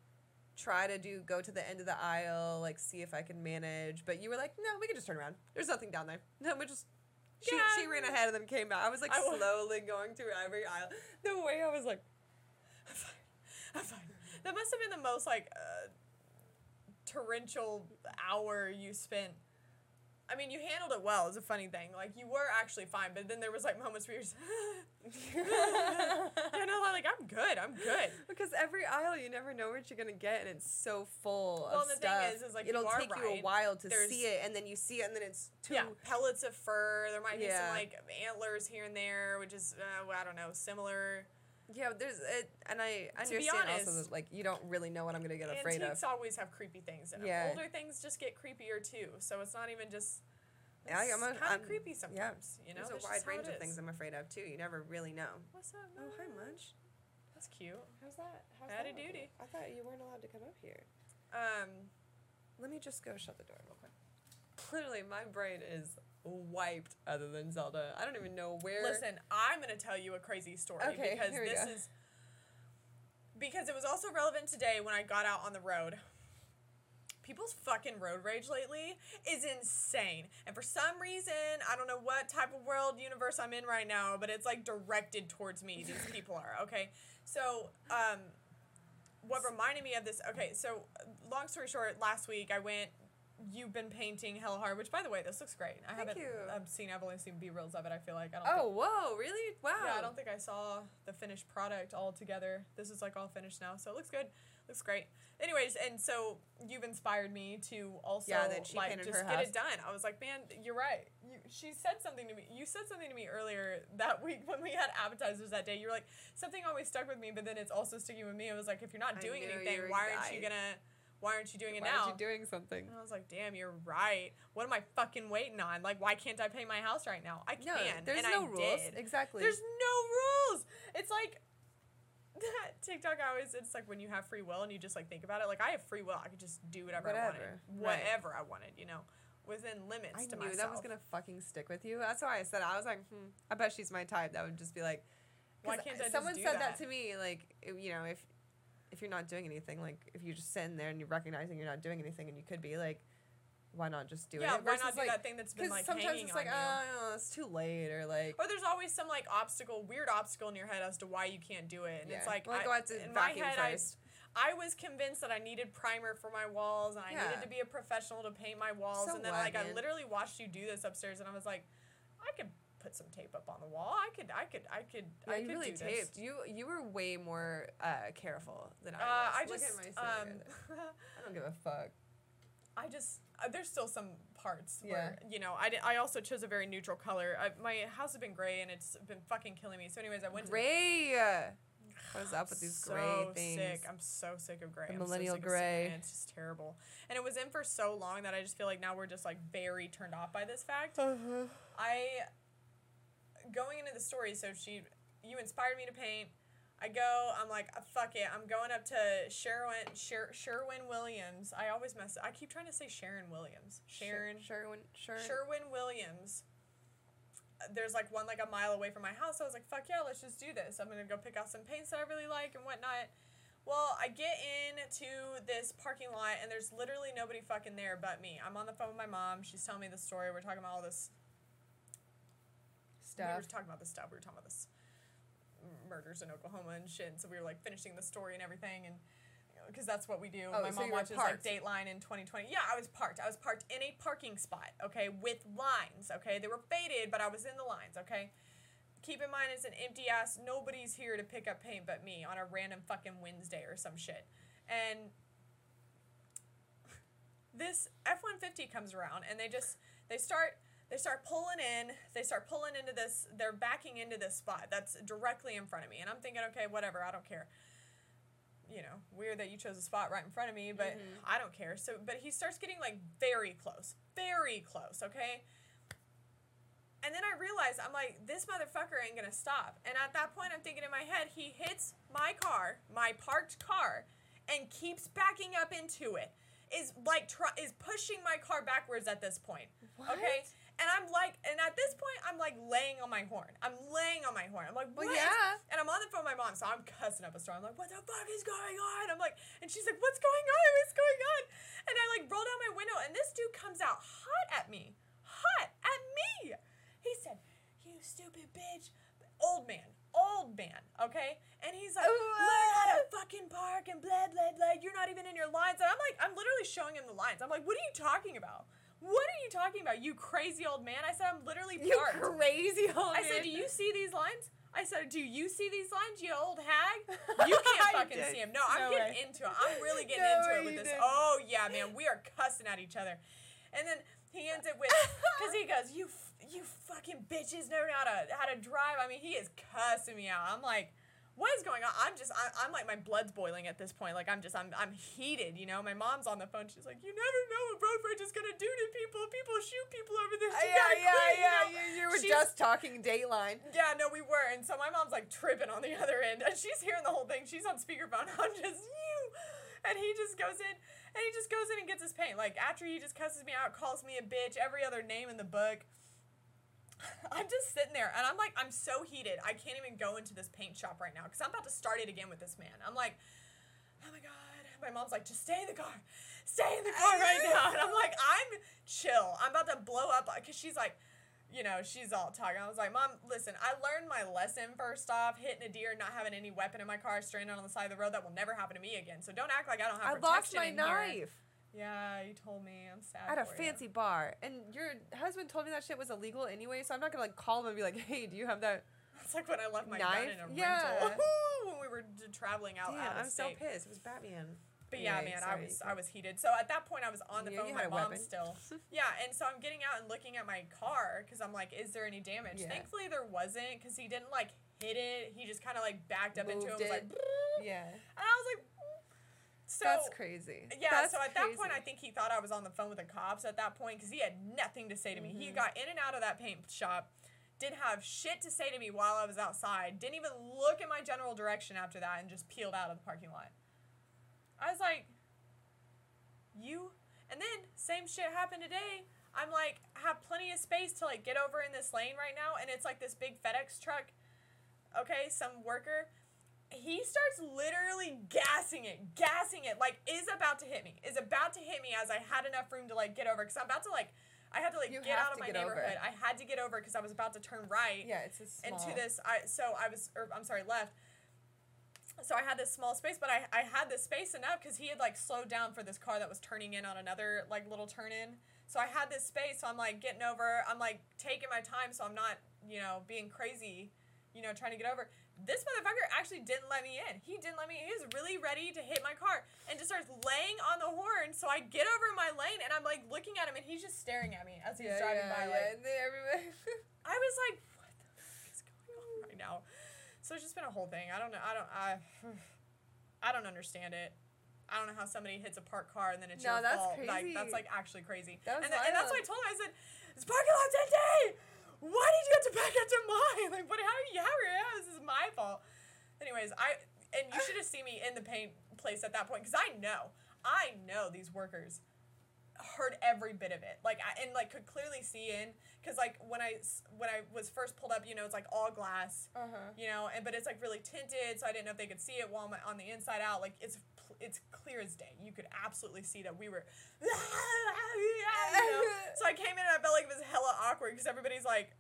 try to do go to the end of the aisle, like see if I can manage. But you were like, no, we can just turn around. There's nothing down there. No, we just. She, Yeah. she ran ahead and then came back. I was like I slowly going through every aisle. The way I was like, I'm fine. I'm fine. That must have been the most like uh, torrential hour you spent. I mean, you handled it well. It's a funny thing. Like you were actually fine, but then there was like moments where you're just, and I'm like, I'm good. I'm good. because every aisle you never know what you're gonna get, and it's so full Well, of the thing stuff. is- is, like, it'll you take you a while to There's- see it, and then you see it, and then it's two Yeah, pellets of fur. There might be Yeah. some like antlers here and there, which is uh, well, I don't know, similar. Yeah, there's it, and I To be understand also honest, that like you don't really know what I'm gonna get afraid of. Antiques always have creepy things in them. Yeah. Older things just get creepier too. So it's not even just. Yeah, I'm kind of creepy sometimes. You know, There's That's a wide range of things. I'm afraid of too. You never really know. What's up? Oh, hi? Munch. That's cute. How's that? How's Howdy that? doody. I thought you weren't allowed to come up here. Um, Let me just go shut the door real quick. Literally, my brain is wiped. Other than Zelda, I don't even know where. listen, I'm gonna tell you a crazy story Okay, because this go. is because it was also relevant today when I got out on the road. People's fucking road rage lately is insane. And for some reason, I don't know what type of world universe I'm in right now, but it's like directed towards me. These people are, okay? So, um, what reminded me of this, okay, so long story short, last week I went you've been painting hella hard. Which, by the way, this looks great. I Thank haven't. you. I've seen. I've only seen B reels of it. I feel like. I don't. Oh, Think, whoa, really? Wow. yeah, I don't think I saw the finished product all together. This is like all finished now, so it looks good. Looks great. Anyways, and so you've inspired me to also Yeah, that she like painted just her get house. it done. I was like, man, you're right. You, she said something to me. You said something to me earlier that week when we had appetizers that day. You were like, something always stuck with me, but then it's also sticking with me. It was like, if you're not doing anything, why aren't you gonna? Why aren't you doing it Why now? aren't you doing something? and I was like, damn, you're right. What am I fucking waiting on? Like, why can't I paint my house right now? I can. No, there's no I rules. did. Exactly. There's no rules. It's like that TikTok. I always it's like when you have free will and you just like think about it. Like I have free will. I could just do whatever, I Whatever, right. whatever I wanted. You know, within limits I to knew myself. that was gonna fucking stick with you. That's why I said it. I was like, hmm, I bet she's my type. That would just be like, Why can't I just someone said that? that? to me? Like, you know, if if you're not doing anything, like if you're just sitting there and you're recognizing you're not doing anything, and you could be like, why not just do yeah, it? Yeah, why not do like, that thing that's been like sometimes hanging it's on like, you? oh, no, it's too late, or like, or there's always some like obstacle, weird obstacle in your head as to why you can't do it, and it's Yeah. like Well, I, go out to in my head, first. I, I was convinced that I needed primer for my walls, and I Yeah. needed to be a professional to paint my walls, So and then like I literally watched you do this upstairs, and I was like, I could put some tape up on the wall. I could, I could, I could, yeah, I could really do taped. This. You you were way more uh, careful than I Uh, was. I Look just, at my um. I don't give a fuck. I just uh, there's still some parts Yeah. where you know I, I also chose a very neutral color. I, my house has been gray and it's been fucking killing me. So anyways, I went to Gray. What is up with these so gray things? sick. I'm so sick of gray. The so millennial of gray. it. It's just terrible. And it was in for so long that I just feel like now we're just like very turned off by this fact. Uh-huh. I going into the story. So she, you inspired me to paint. I go. I'm like, "Uh, fuck it. I'm going up to Sherwin Sher, Sherwin Williams. I always mess. I keep trying to say Sharon Williams. Sharon. Sherwin. Sherwin. Sherwin Williams. There's like one like a mile away from my house. I was like, fuck yeah, let's just do this. I'm gonna go pick out some paints that I really like and whatnot. Well, I get into this parking lot and there's literally nobody fucking there but me. I'm on the phone with my mom. She's telling me the story. We're talking about all this. We were talking about this stuff. We were talking about this murders in Oklahoma and shit. And so we were like finishing the story and everything and. Because that's what we do. Oh, my so mom watches like parked. Dateline in 2020. Yeah, I was parked. I was parked in a parking spot, okay, with lines, okay? They were faded, but I was in the lines, okay? Keep in mind, it's an empty ass. Nobody's here to pick up paint but me on a random fucking Wednesday or some shit. And this F one fifty comes around, and they just they start they start pulling in. They start pulling into this. They're backing into this spot that's directly in front of me, and I'm thinking, okay, whatever, I don't care. You know, weird that you chose a spot right in front of me, but Mhm. I don't care. So, but he starts getting like very close, very close. Okay. And then I realize I'm like, this motherfucker ain't gonna stop. And at that point, I'm thinking in my head, he hits my car, my parked car, and keeps backing up into it. Is like try, is pushing my car backwards at this point. Okay. And I'm like, and at this point, I'm like laying on my horn. I'm laying on my horn. I'm like, Well, yeah. and I'm on the phone with my mom, so I'm cussing up a storm. I'm like, what the fuck is going on? I'm like, and she's like, what's going on? What's going on? And I like roll down my window, and this dude comes out hot at me. Hot at me. He said, you stupid bitch. Old man. Old man, okay? And he's like, learn how to fucking park and blah, blah, blah. You're not even in your lines. And I'm like, I'm literally showing him the lines. I'm like, what are you talking about? What are you talking about, you crazy old man? I said, I'm literally parked. You crazy old man. I said, "Do you see these lines?" I said, "Do you see these lines, you old hag? You can't fucking see them. No, I'm No getting way. into it. I'm really getting No into it with this. didn't. Oh yeah, man, we are cussing at each other." And then he ends it with, because he goes, "You, f- you fucking bitches never know how to how to drive." I mean, he is cussing me out. I'm like. What is going on? I'm just, I, I'm like, my blood's boiling at this point. Like, I'm just, I'm, I'm heated, you know? My mom's on the phone. She's like, you never know what road rage is going to do to people. People shoot people over this. You yeah, gotta yeah, you yeah. know? You, you were She's- just talking Dateline. Yeah, no, we were. And so my mom's like tripping on the other end. And she's hearing the whole thing. She's on speakerphone. I'm just, you. And he just goes in and he just goes in and gets his paint. Like, after he just cusses me out, calls me a bitch, every other name in the book. I'm just sitting there and I'm like, I'm so heated. I can't even go into this paint shop right now because I'm about to start it again with this man. I'm like, oh my God. My mom's like, just stay in the car. Stay in the car right now. And I'm like, I'm chill. I'm about to blow up because she's like, you know, she's all talking. I was like, Mom, listen, I learned my lesson first off, hitting a deer, not having any weapon in my car, stranded on the side of the road. That will never happen to me again. So don't act like I don't have I lost my protection in here. Yeah, you told me. I'm sad. at a for you. fancy bar, and your husband told me that shit was illegal anyway. So I'm not gonna like call him and be like, "Hey, do you have that?" It's like when I left my Knife? in a Yeah. rental when we were traveling out. Damn, I'm so pissed. It was Batman. But yeah, Anyway, man, sorry, I was I was heated. So at that point, I was on the Yeah, phone with my mom weapon. still. yeah, and so I'm getting out and looking at my car because I'm like, is there any damage? Yeah. Thankfully, there wasn't because he didn't like hit it. He just kind of like backed up into it. Moved And was like. Yeah, and I was like, so that's crazy. yeah, That's so at that point, I think he thought I was on the phone with the cops at that point because he had nothing to say to me. He Mhm. got in and out of that paint shop, didn't have shit to say to me while I was outside, didn't even look in my general direction after that, and just peeled out of the parking lot. I was like, you? And then, same shit happened today. I'm like, have plenty of space to like get over in this lane right now, and it's like this big FedEx truck. Okay, some worker he starts literally gassing it, gassing it, like is about to hit me, is about to hit me as I had enough room to like get over, because I'm about to like, I had to like You get out of my get over. neighborhood. I had to get over because I was about to turn right Yeah, it's a small. into this. I so I was, or I'm sorry, left. So I had this small space, but I I had this space enough because he had like slowed down for this car that was turning in on another like little turn in. So I had this space, so I'm like getting over. I'm like taking my time, so I'm not you know being crazy, you know trying to get over. This motherfucker actually didn't let me in. He didn't let me. He was really ready to hit my car and just starts laying on the horn. So I get over my lane and I'm like looking at him and he's just staring at me as he's yeah, driving yeah, by. yeah. Like everybody. I was like, what the fuck is going on right now? So it's just been a whole thing. I don't know. I don't. I. I don't understand it. I don't know how somebody hits a parked car and then it's No, your that's fault. Like that's like actually crazy. That and, th- and that's what I told him. I said, "This parking lot's empty. Why did you have to back up to mine? Like, what? How are you? How are you? This is my fault." Anyways, I and you should have seen me in the paint place at that point because I know, I know these workers heard every bit of it. Like I, and like could clearly see in because like when i when I was first pulled up, you know, it's like all glass, Uh huh. you know, and but it's like really tinted, so I didn't know if they could see it while I'm on the inside out. Like it's it's clear as day. You could absolutely see that we were. you know? So I came in and I felt like it was hella awkward because everybody's like,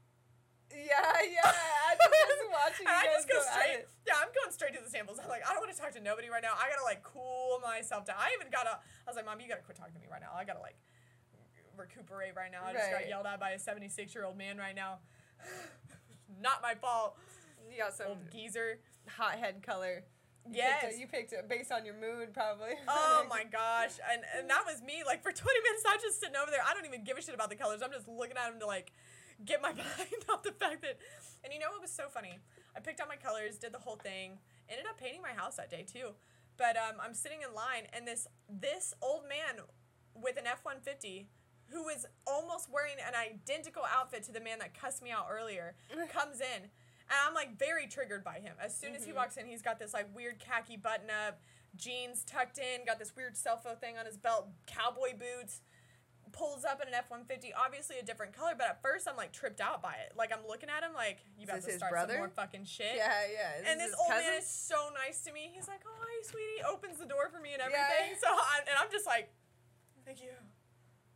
Yeah, yeah. I just was watching you and I just go at straight. Yeah, I'm going straight to the samples. I'm like, I don't want to talk to nobody right now. I gotta like cool myself down. I even gotta. I was like, Mom, you gotta quit talking to me right now. I gotta like recuperate right now. I just got yelled at by a 76 year old man right now. Not my fault. You got some Old geezer. hot head color. Yes. Picked it, you picked it based on your mood, probably. Oh my gosh. And and that was me. Like for 20 minutes, I was just sitting over there. I don't even give a shit about the colors. I'm just looking at them to like get my mind off the fact that. And you know what was so funny? I picked out my colors, did the whole thing, ended up painting my house that day too. But um, I'm sitting in line, and this this old man with an F-150 who was almost wearing an identical outfit to the man that cussed me out earlier comes in and i'm like very triggered by him as soon as he Mhm. walks in he's got this like weird khaki button up jeans tucked in got this weird cell phone thing on his belt cowboy boots pulls up in an f-150 obviously a different color but at first i'm like tripped out by it like i'm looking at him like you about to start brother? some more fucking shit Yeah, yeah. Is and this old cousin? man is so nice to me. He's like, "Oh, hi, sweetie." Opens the door for me and everything. Yeah. So I'm, and I'm just like, "Thank you,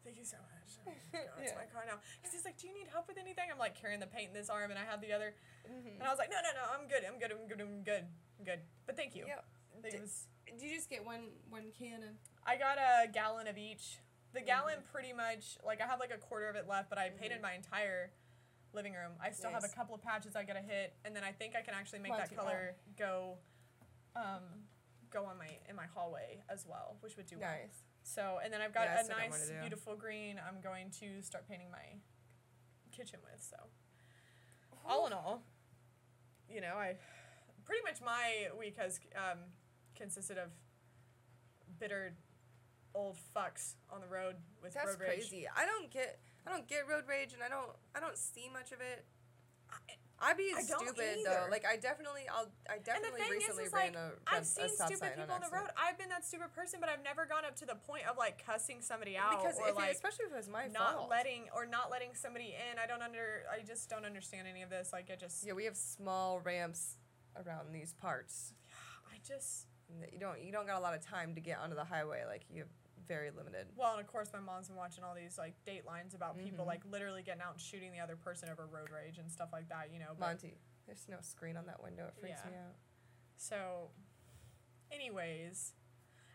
thank you so much." It's Yeah. my car now. Because he's like, "Do you need help with anything?" I'm like carrying the paint in this arm, and I have the other. Mhm. And I was like, "No, no, no. I'm good. I'm good. I'm good. I'm good. I'm good." But thank you. Yeah. I think it Did- was- Did you just get one one can of? I got a gallon of each. The gallon Mm-hmm. pretty much like I have like a quarter of it left, but I painted my entire living room. I still have a couple of patches I gotta hit, and then I think I can actually make that color go, um, go on my in my hallway as well, which would do well. So and then I've got Yeah, a nice beautiful green. I'm going to start painting my kitchen with. So all in all, you know, I pretty much my week has um, consisted of bitter old fucks on the road with That's road rage. crazy. I don't get. I don't get road rage, and I don't. I don't see much of it. I be I stupid though. Like I definitely, I'll. I definitely thing is, recently is ran like, a. I've red- a seen stop stupid people on the road. I've been that stupid person, but I've never gone up to the point of like cussing somebody out Because or if it, like especially if it was my not fault. letting or not letting somebody in. I don't under. I just don't understand any of this. Like I just. yeah, we have small ramps around these parts. Yeah, I just. You don't. You don't got a lot of time to get onto the highway. Like you have very limited. Well, and of course, my mom's been watching all these like datelines about people Mhm. like literally getting out and shooting the other person over road rage and stuff like that. You know. But, Monty, there's no screen on that window. It freaks Yeah. me out. So, anyways,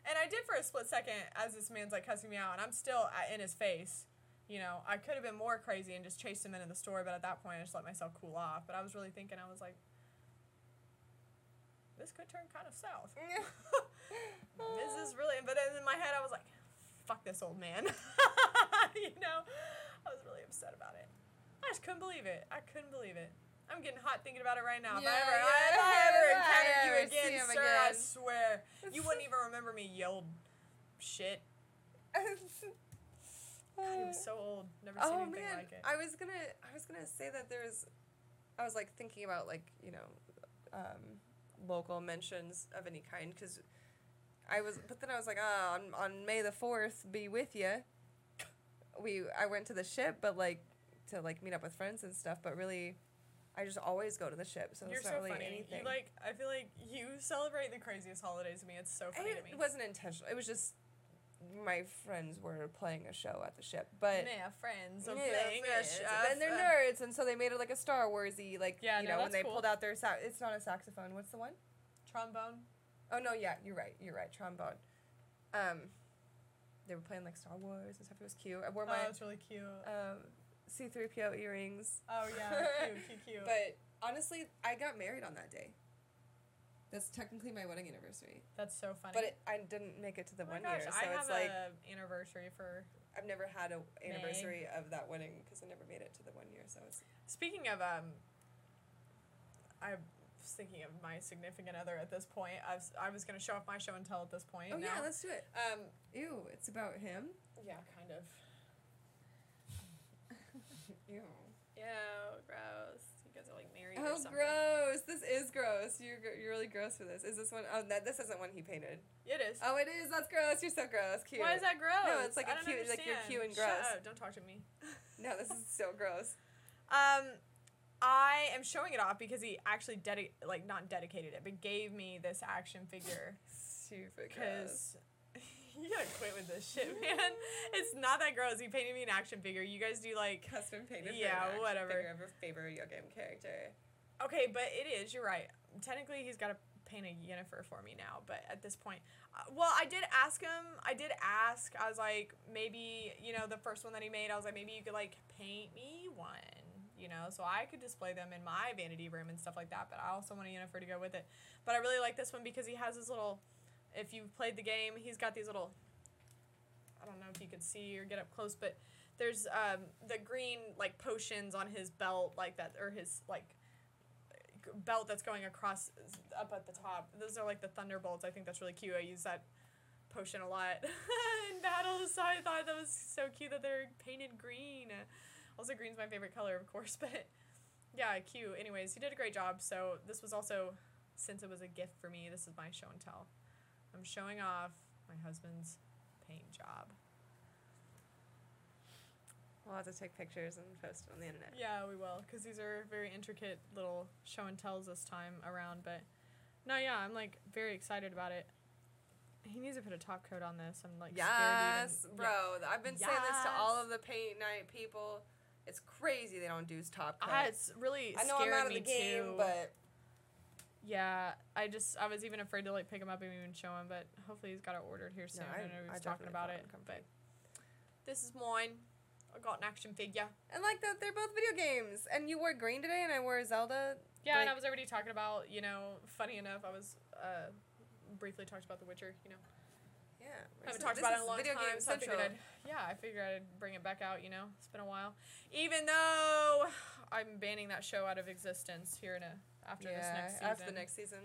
And I did for a split second as this man's like cussing me out, and I'm still at, in his face. You know, I could have been more crazy and just chased him into the store, but at that point, I just let myself cool off. But I was really thinking, I was like, this could turn kind of south. this is really, but then in my head, I was like, fuck this old man. you know, I was really upset about it. I just couldn't believe it. I couldn't believe it. I'm getting hot thinking about it right now. if I ever, yeah. if I ever If I encountered you again, sir, I swear, you wouldn't even remember me yelled shit. God, he was so old. Never seen oh anything man, like it. I was gonna, I was gonna say that there's, I was like thinking about like you know, um, local mentions of any kind because, I was, but then I was like, ah, on on May the fourth, be with you. We I went to the ship, but like to like meet up with friends and stuff, but really, I just always go to the ship, so You're it's so not really funny. anything. You like, I feel like you celebrate the craziest holidays to me. It's so funny it to me. It wasn't intentional. It was just my friends were playing a show at the ship, but. yeah, friends are Yeah, playing a show. And they're nerds, and so they made it like a Star Warsy, like Yeah, you no, know when they cool. pulled out their sa- it's not a saxophone. What's the one? Trombone. Oh no, yeah, you're right. You're right. Trombone. Um, they were playing like Star Wars and stuff. It was cute. I wore my. Oh, my that's really cute. um, C-3PO earrings. oh yeah, cute, cute, cute. But honestly, I got married on that day. That's technically my wedding anniversary, that's so funny. but it, I didn't make it to the oh one gosh, year, I so have it's like a anniversary for. I've never had a anniversary of that wedding because I never made it to the one year. So it's Speaking of um, I thinking of my significant other at this point. I was I was gonna show off my show and tell at this point. oh yeah, let's do it. um Ew, it's about him. yeah, kind of. Ew. Yeah, gross. You guys are like married Oh, or something. gross! This is gross. You're you're really gross for this. Is this one? Oh, that this isn't one he painted. It is. Oh, it is. That's gross. You're so gross. Cute. Why is that gross? No, it's like I a cute- like you're cute and gross. Shut up, Don't talk to me. No, this is so gross. Um, I am showing it off because he actually dedi- like not dedicated it, but gave me this action figure. Super. Because you gotta quit with this shit, man. it's not that gross. He painted me an action figure. You guys do like Custom painted. for Yeah, whatever. Figure of a favorite video game character. okay, but it is. You're right. Technically, he's got to paint a Yennefer for me now. But at this point, uh, well, I did ask him. I did ask. I was like, maybe you know the first one that he made. I was like, maybe you could like paint me one. You know, so I could display them in my vanity room and stuff like that. But I also want a Yennefer to go with it. But I really like this one because he has his little. If you've played the game, he's got these little. I don't know if you could see or get up close, but there's um, the green like potions on his belt, like that, or his like belt that's going across up at the top. Those are like the thunderbolts. I think that's really cute. I use that potion a lot in battles, so I thought that was so cute that they're painted green. Also, green's my favorite color, of course, but yeah, cute. Anyways, he did a great job. So this was also, since it was a gift for me, this is my show and tell. I'm showing off my husband's paint job. We'll have to take pictures and post it on the internet. Yeah, we will, because these are very intricate little show and tells this time around. But no, yeah, I'm like very excited about it. He needs to put a top coat on this. I'm like Yes, even, bro. I've been saying this to all of the paint night people. It's crazy they don't do top coat. Ah, it's really I know I'm scared out of me the game, too. but yeah, I just I was even afraid to like pick him up and even show him, but hopefully he's got it ordered here soon. I, I- know he I was talking definitely about it, but this is mine. I got an action figure. and like that, they're both video games. And you wore green today, and I wore Zelda. Yeah, and I was already talking about you know, funny enough, I was uh, briefly talked about The Witcher. You know. Yeah, haven't so talked about it in a long video time, game so I figured. I'd, yeah, I figured I'd bring it back out. You know, it's been a while. Even though I'm banning that show out of existence here in a after this next season. after the next season.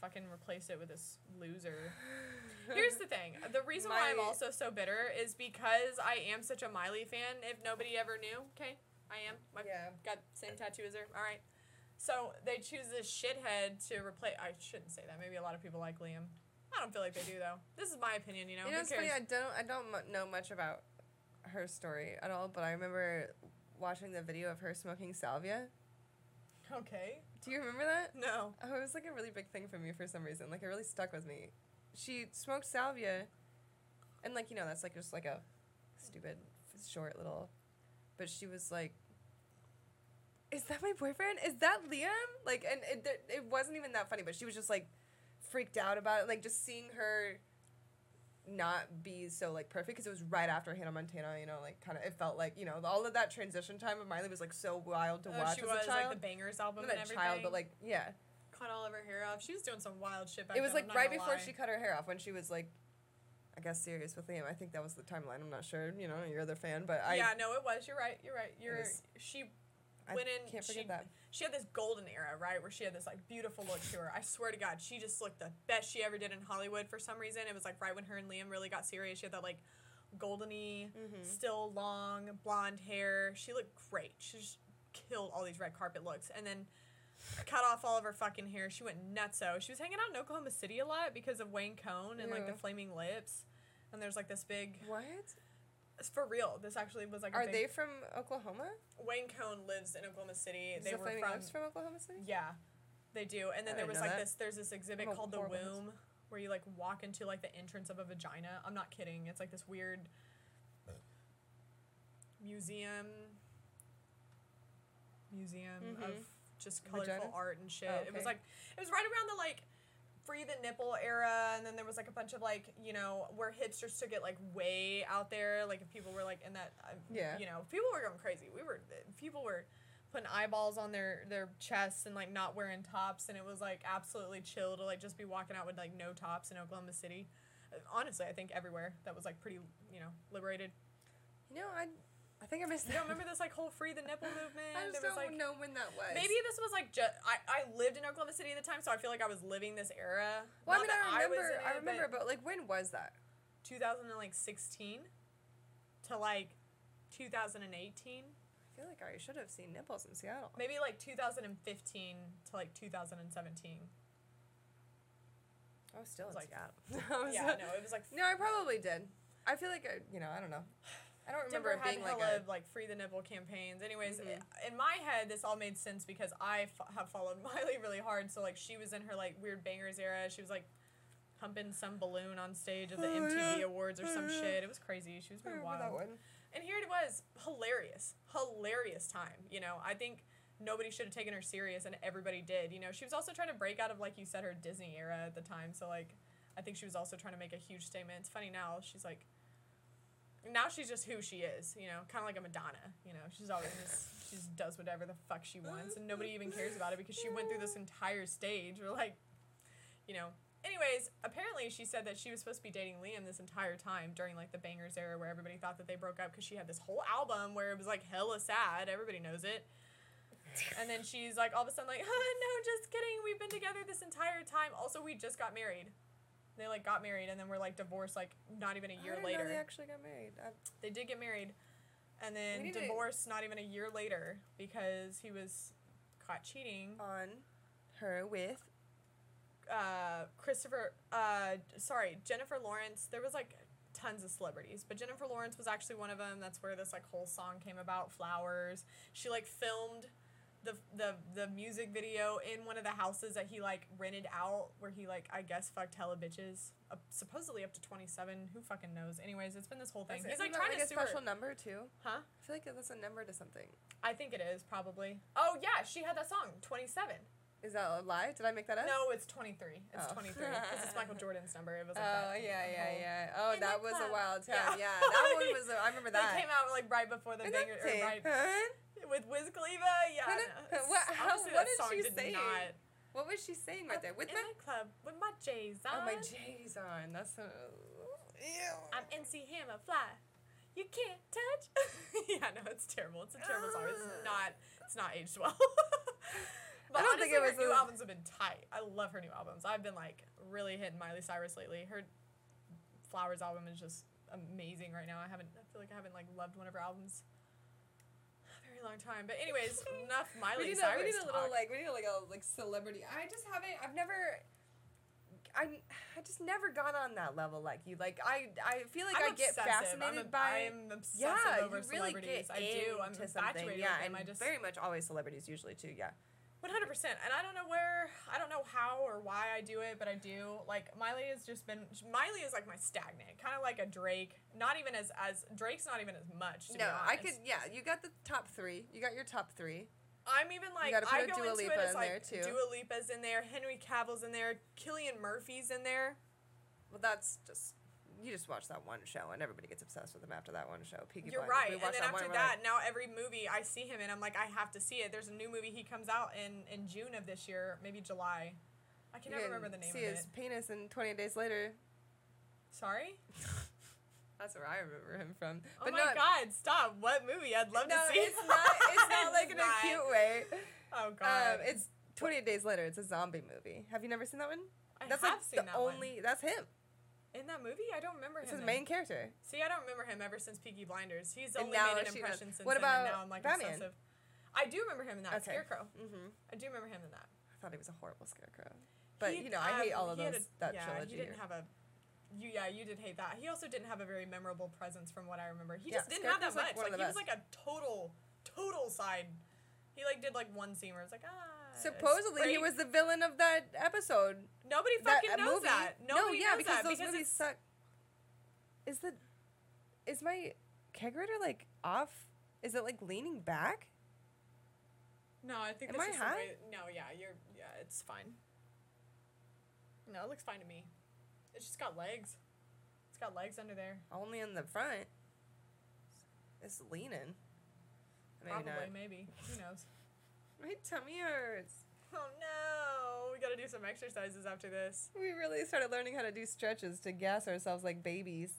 fucking replace it with this loser. Here's the thing: the reason why I'm also so bitter is because I am such a Miley fan. If nobody ever knew, okay, I am. My yeah. got same tattoo as her. All right. So they choose this shithead to replace. I shouldn't say that. Maybe a lot of people like Liam. I don't feel like they do though. This is my opinion. You know. You know, Who it's funny. I don't. I don't know much about her story at all, but I remember watching the video of her smoking salvia. Okay. Do you remember that? No. Oh, it was like a really big thing for me for some reason. Like it really stuck with me. She smoked salvia, and like you know that's like just like a stupid short little, but she was like, "Is that my boyfriend? Is that Liam?" Like, and it- it wasn't even that funny, but she was just like freaked out about it. Like just seeing her not be so like perfect because it was right after Hannah Montana. You know, like kind of it felt like you know all of that transition time of Miley was like so wild to Oh, watch she as was a child. like the Bangerz album Not and everything. child, but like yeah, cut all of her hair off. She was doing some wild shit back it was then, like right before lie. she cut her hair off when she was like, I guess serious with Liam. I think that was the timeline. I'm not sure. You know, you're the fan, but I yeah, no, it was. You're right. You're right. You're is- she I went in. can't forget she, that. She had this golden era, right, where she had this like beautiful look to her. I swear to God, she just looked the best she ever did in Hollywood. For some reason, it was like right when her and Liam really got serious. She had that like goldeny, Mm-hmm. still long blonde hair. She looked great. She just killed all these red carpet looks, and then cut off all of her fucking hair. She went nutso. She was hanging out in Oklahoma City a lot because of Wayne Coyne and like the flaming lips. And there's like this big. What for real. This actually was like. are they from Oklahoma? Wayne Coyne lives in Oklahoma City. Is they the were Flaming from, from Oklahoma City? yeah, they do. And then I there was like that. this. There's this exhibit I'm called the. Womb, where you like walk into like the entrance of a vagina. I'm not kidding. It's like this weird museum, museum of Mhm. just colorful Vagina? art and shit. Oh, It was like it was right around the like free the nipple era and then there was like a bunch of like you know where hipsters took it like way out there. Like if people were like in that uh, Yeah. you know people were going crazy we were people were putting eyeballs on their their chests and like not wearing tops and it was like absolutely chill to like just be walking out with like no tops in Oklahoma City. Honestly I think everywhere that was like pretty you know liberated. You know, I I think I missed. you don't remember this like whole free the nipple movement I just was, don't like, know when that was. Maybe this was like just I, I lived in Oklahoma City at the time, so I feel like I was living this era. Well, Not I mean, I remember. was in I remember, but but like, when was that? 2016 to like 2018, I feel like I should have seen nipples in Seattle. maybe like 2015 to like 2017. I was still It in like- Seattle. I Yeah, no, it was like No, I probably did. I feel like I, you know, I don't know. I don't remember Denver it had being like hella a. like free the nipple campaigns. Anyways, Mhm. in my head, this all made sense because I f- have followed Miley really hard. So like she was in her like weird Bangerz era. She was like humping some balloon on stage at the MTV. Awards or some shit. It was crazy. She was I being wild. that one. And here it was, hilarious, hilarious time. You know, I think nobody should have taken her serious, and everybody did. You know, she was also trying to break out of like you said her Disney era at the time. So like, I think she was also trying to make a huge statement. It's funny now. She's like, now she's just who she is. You know, kind of like a Madonna. You know, she's always just she just does whatever the fuck she wants, and nobody even cares about it because she went through this entire stage. Or like, you know. Anyways, apparently she said that she was supposed to be dating Liam this entire time during like the Bangerz era where everybody thought that they broke up because she had this whole album where it was like hella sad. Everybody knows it. And then she's like all of a sudden like, oh, no, just kidding. We've been together this entire time. Also, we just got married. They like got married and then were like divorced like not even a year I didn't know later. they actually got married. I, They did get married, and then need to- divorced not even a year later because he was caught cheating. on her with. Uh, Christopher, uh, sorry, Jennifer Lawrence. There was like tons of celebrities, but Jennifer Lawrence was actually one of them. That's where this like whole song came about. Flowers. She like filmed the the the music video in one of the houses that he like rented out, where he like I guess fucked hella bitches. Uh, supposedly up to twenty seven. Who fucking knows? Anyways, it's been this whole thing. Is it- He's like isn't that, trying to a sue special number too. Huh? I feel like that's a number to something. I think it is probably. Oh yeah, she had that song, Twenty Seven. Is that a lie? Did I make that up? No, it's twenty three. It's Oh. twenty three because it's Michael Jordan's number. It was like Oh that. yeah, yeah, yeah. Oh, In that was a wild time. Yeah, that one was. A, I remember They that. came out like right before the banger, that's right? With Wiz Khalifa. Yeah, Huh? no, What- how- honestly, what did she did say? not. What was she saying right there? With in my the club with my J's on. oh my J's on. That's so. Ew. I'm MC Hammer fly. You can't touch. yeah, no, it's terrible. It's a terrible song. It's not. It's not aged well. but I don't think it was her new a- albums have been tight. I love her new albums. I've been like really hitting Miley Cyrus lately. Her Flowers album is just amazing right now. I haven't. I feel like I haven't like loved one of her albums. Very long time, but anyways, enough Miley we need, a, we need a little talk. like we need a, like a like celebrity. I just haven't. I've never. I I just never got on that level like you. Like I I feel like I'm I get obsessive. I'm fascinated by. I'm obsessive yeah, over you really celebrities. get I do. I'm infatuated Yeah, with them. I just very much always celebrities usually too. Yeah. One hundred percent, and I don't know where, I don't know how or why I do it, but I do. Like Miley has just been. Miley is like my stagnant, kind of like a Drake. Not even as as Drake's not even as much. To No, I could. Yeah, you got the top three. You got your top three. I'm even like I go Dua into Lipa it as in like there, too. Dua Lipa's in there, Henry Cavill's in there, Cillian Murphy's in there. Well, that's just you just watch that one show, and everybody gets obsessed with him after that one show. Peaky You're Blinders. right. And then one, after we're like, that, now every movie I see him in, I'm like, I have to see it. There's a new movie he comes out in in June of this year, maybe July. I can never remember the name see of his it. penis, and 28 days later, Sorry. that's where I remember him from. Oh but my not, God! Stop. What movie? I'd love no, to see. it's not. It's not like in not. a cute way. Oh God. Um, it's 28 days later. It's a zombie movie. Have you never seen that one? I That's have like seen the that one. only. That's him. In that movie. I don't remember It's him. his main character. See, I don't remember him ever since Peaky Blinders. He's And only made an impression does. since What then, and about now I'm like Batman? obsessive. I do remember him in that Okay. Scarecrow. Mm-hmm. I do remember him in that. I thought he was a horrible scarecrow. But He- you know, I hate um, all of those a- that yeah, trilogy. he didn't have a. You yeah, you did hate that. He also didn't have a very memorable presence from what I remember. He Yeah, just didn't have that Scarecrow's, like, much. Like, of he the was like a total, total side. He like did like one scene where it's like ah. Supposedly, he was the villain of that episode. Nobody that fucking knows movie. that. Nobody no, yeah, knows because that those because movies it's, suck. Is the is my kegerator like off? Is it like leaning back? No, I think Am this I is the high? way. No, yeah, you're. Yeah, it's fine. No, it looks fine to me. It's just got legs. It's got legs under there. Only in the front. It's leaning. Maybe Probably, not. maybe. Who knows? My tummy hurts. Oh no! We gotta do some exercises after this. We really started learning how to do stretches to gas ourselves like babies.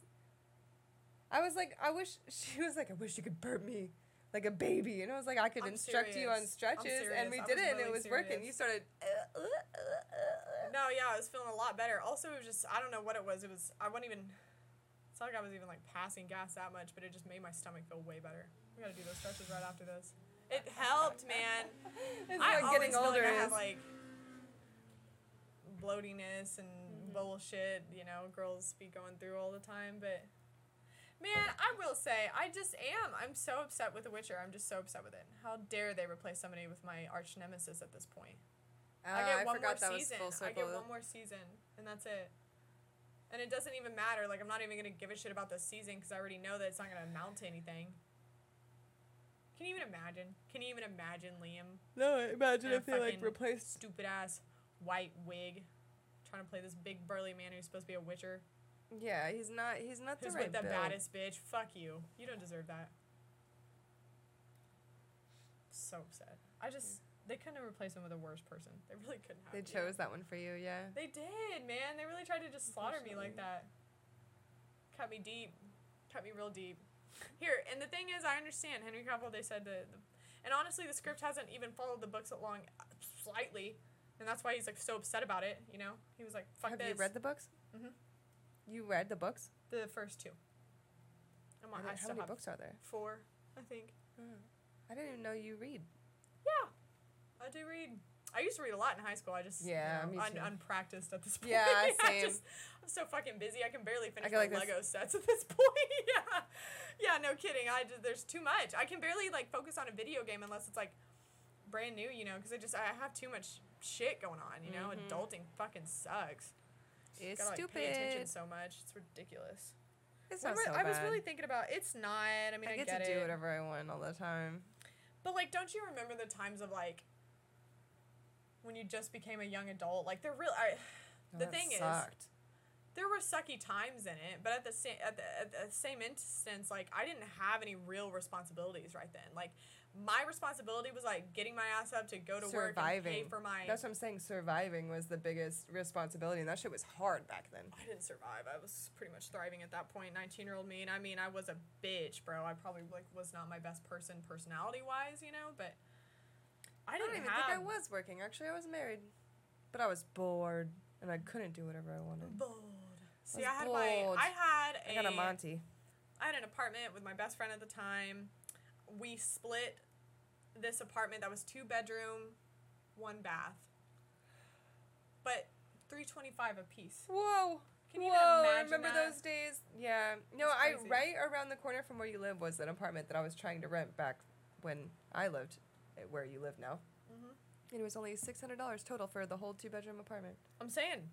I was like, I wish she was like, I wish you could burp me like a baby, and I was like, I could I'm instruct you on stretches, and we I did it, and it really was working. You serious. started. uh, No, yeah, I was feeling a lot better. Also, it was just I don't know what it was. It was I wasn't even. It's not like I was even like passing gas that much, but it just made my stomach feel way better. We gotta do those stretches right after this. It helped, man. It's I what getting older like I have like bloatiness and Mm-hmm. bullshit, you know, girls be going through all the time. But man, I will say, I just am. I'm so upset with The Witcher. I'm just so upset with it. How dare they replace somebody with my arch nemesis at this point? I Ah, get one more forgot that was season. I get one more season, and that's it. And it doesn't even matter. Like I'm not even gonna give a shit about this season because I already know that it's not gonna amount to anything. Can you even imagine? Can you even imagine Liam, No, imagine if they like replaced. stupid ass white wig, trying to play this big burly man who's supposed to be a witcher, Yeah, he's not. He's not the who's right with the build. baddest bitch? Fuck you. You don't deserve that. So upset. I just they couldn't have replaced him with a worse person. They really couldn't have. They you know? chose that one for you, yeah. They did, man. They really tried to just slaughter me like that. Cut me deep. Cut me real deep. Here, and the thing is, I understand Henry Cavill. They said the, the and honestly, the script hasn't even followed the books along uh, slightly, and that's why he's like so upset about it. You know, he was like, "Fuck Have this." you read the books? Mhm. You read the books? the first two? I'm on, I how many books are there? four, I think. I didn't even know you read. Yeah, I do read. I used to read a lot in high school. I just Yeah, you know, un- unpracticed at this point. Yeah, I same. just, I'm so fucking busy. I can barely finish my like this- Lego sets at this point. yeah, yeah, no kidding. I just, there's too much. I can barely like focus on a video game unless it's like brand new, you know, because I just I have too much shit going on. You know, Mhm. adulting fucking sucks. It's Gotta like stupid. pay attention so much. It's ridiculous. It's not so I was really thinking about it's not. I mean, I, I get, get to it. do whatever I want all the time. But like, don't you remember the times of like when you just became a young adult? Like, they're real. I, the thing is, there were sucky times in it, but at the same at the, at the same instance, like I didn't have any real responsibilities right then. Like my responsibility was like getting my ass up to go to work and pay for my. That's what I'm saying. Surviving was the biggest responsibility, and that shit was hard back then. I didn't survive. I was pretty much thriving at that point. Nineteen year old me, and I mean, I was a bitch, bro. I probably like was not my best person personality wise, you know, but. I I didn't don't even have think I was working. Actually, I was married, but I was bored and I couldn't do whatever I wanted. bored. See, was I had my. I had a, I got a Monty. I had an apartment with my best friend at the time. We split this apartment that was two bedroom, one bath, but three twenty five a piece. Whoa. Can you even Whoa, I remember that? those days? Yeah. No, I right around the corner from where you live was an apartment that I was trying to rent back when I lived where you live now. Mhm. And it was only six hundred dollars total for the whole two bedroom apartment. I'm saying,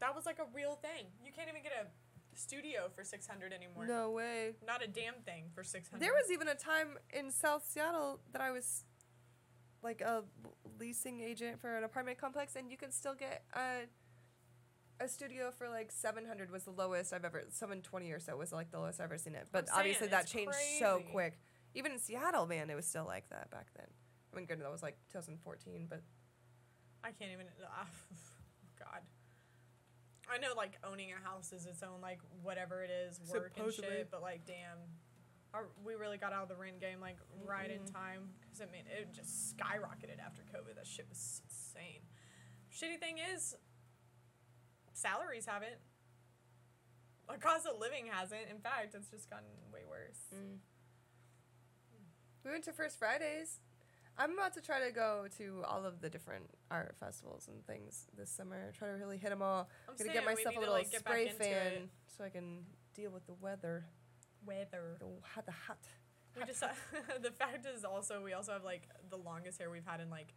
that was like a real thing. You can't even get a studio for six hundred anymore. No way. Not a damn thing for six hundred. There was even a time in South Seattle that I was like a leasing agent for an apartment complex, and you could still get a a studio for like 700 was the lowest I've ever 720 or so was like the lowest I've ever seen it. But saying, obviously that it's changed so quick. Even in Seattle, man, it was still like that back then. I mean, good, that was like 2014, but I can't even. Uh, God. I know, like owning a house is its own like whatever it is, work Supposedly. and shit. But like, damn, our, we really got out of the rent game like right in Mm-mm. time because it made it just skyrocketed after COVID. That shit was insane. Shitty thing is, salaries haven't. The cost of living hasn't. In fact, it's just gotten way worse. we went to First Fridays. I'm about to try to go to all of the different art festivals and things this summer. Try to really hit them all. I'm gonna get myself a little like, spray fan so I can deal with the weather. Weather. The hot, the hot. We hot, just hot. the fact is also we also have like the longest hair we've had in like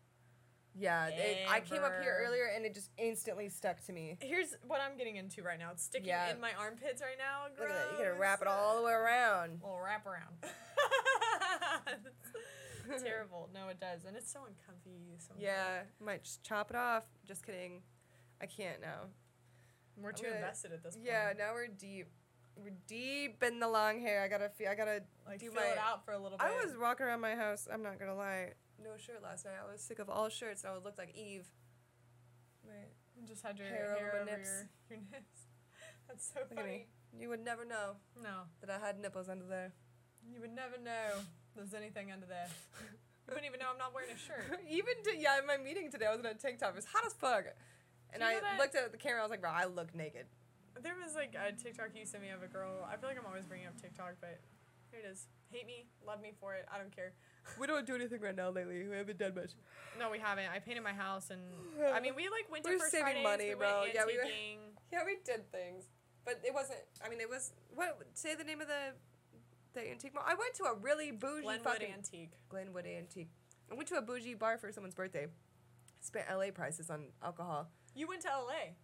Yeah, it, I came up here earlier and it just instantly stuck to me. Here's what I'm getting into right now. It's sticking Yeah. in my armpits right now. Look at that. You gotta wrap it all the way around. Well, wrap around. Terrible. No, it does, and it's so uncomfy. So Yeah, might just chop it off. Just kidding. I can't now. we're I'm too gonna- invested at this point. Yeah, now we're deep. We're deep in the long hair. I gotta feel. I gotta like do fill my. it out for a little bit. I was walking around my house. I'm not gonna lie. No shirt last night. I was sick of all shirts. And I would look like Eve. Right. Just had your hair hair, over over nips. Your, your nips. That's so Look funny. You would never know No, that I had nipples under there. you would never know there's anything under there. You wouldn't even know I'm not wearing a shirt. Even to, yeah, in my meeting today, I was in a tank top. It was hot as fuck. And I that- looked at the camera. I was like, bro, I look naked. There was like a TikTok you sent me of a girl. I feel like I'm always bringing up TikTok, but here it is. Hate me, love me for it. I don't care. We don't do anything right now lately. We haven't done much. No, we haven't. I painted my house, and I mean, we like went to We're First saving Fridays, money, we bro. Went Yeah, we were-. Yeah, we did things, but it wasn't. I mean, it was. What? Say the name of the the antique mall. I went to a really bougie Glenwood fucking Antique. Glenwood Antique. I went to a bougie bar for someone's birthday. Spent LA prices on alcohol. You went to LA,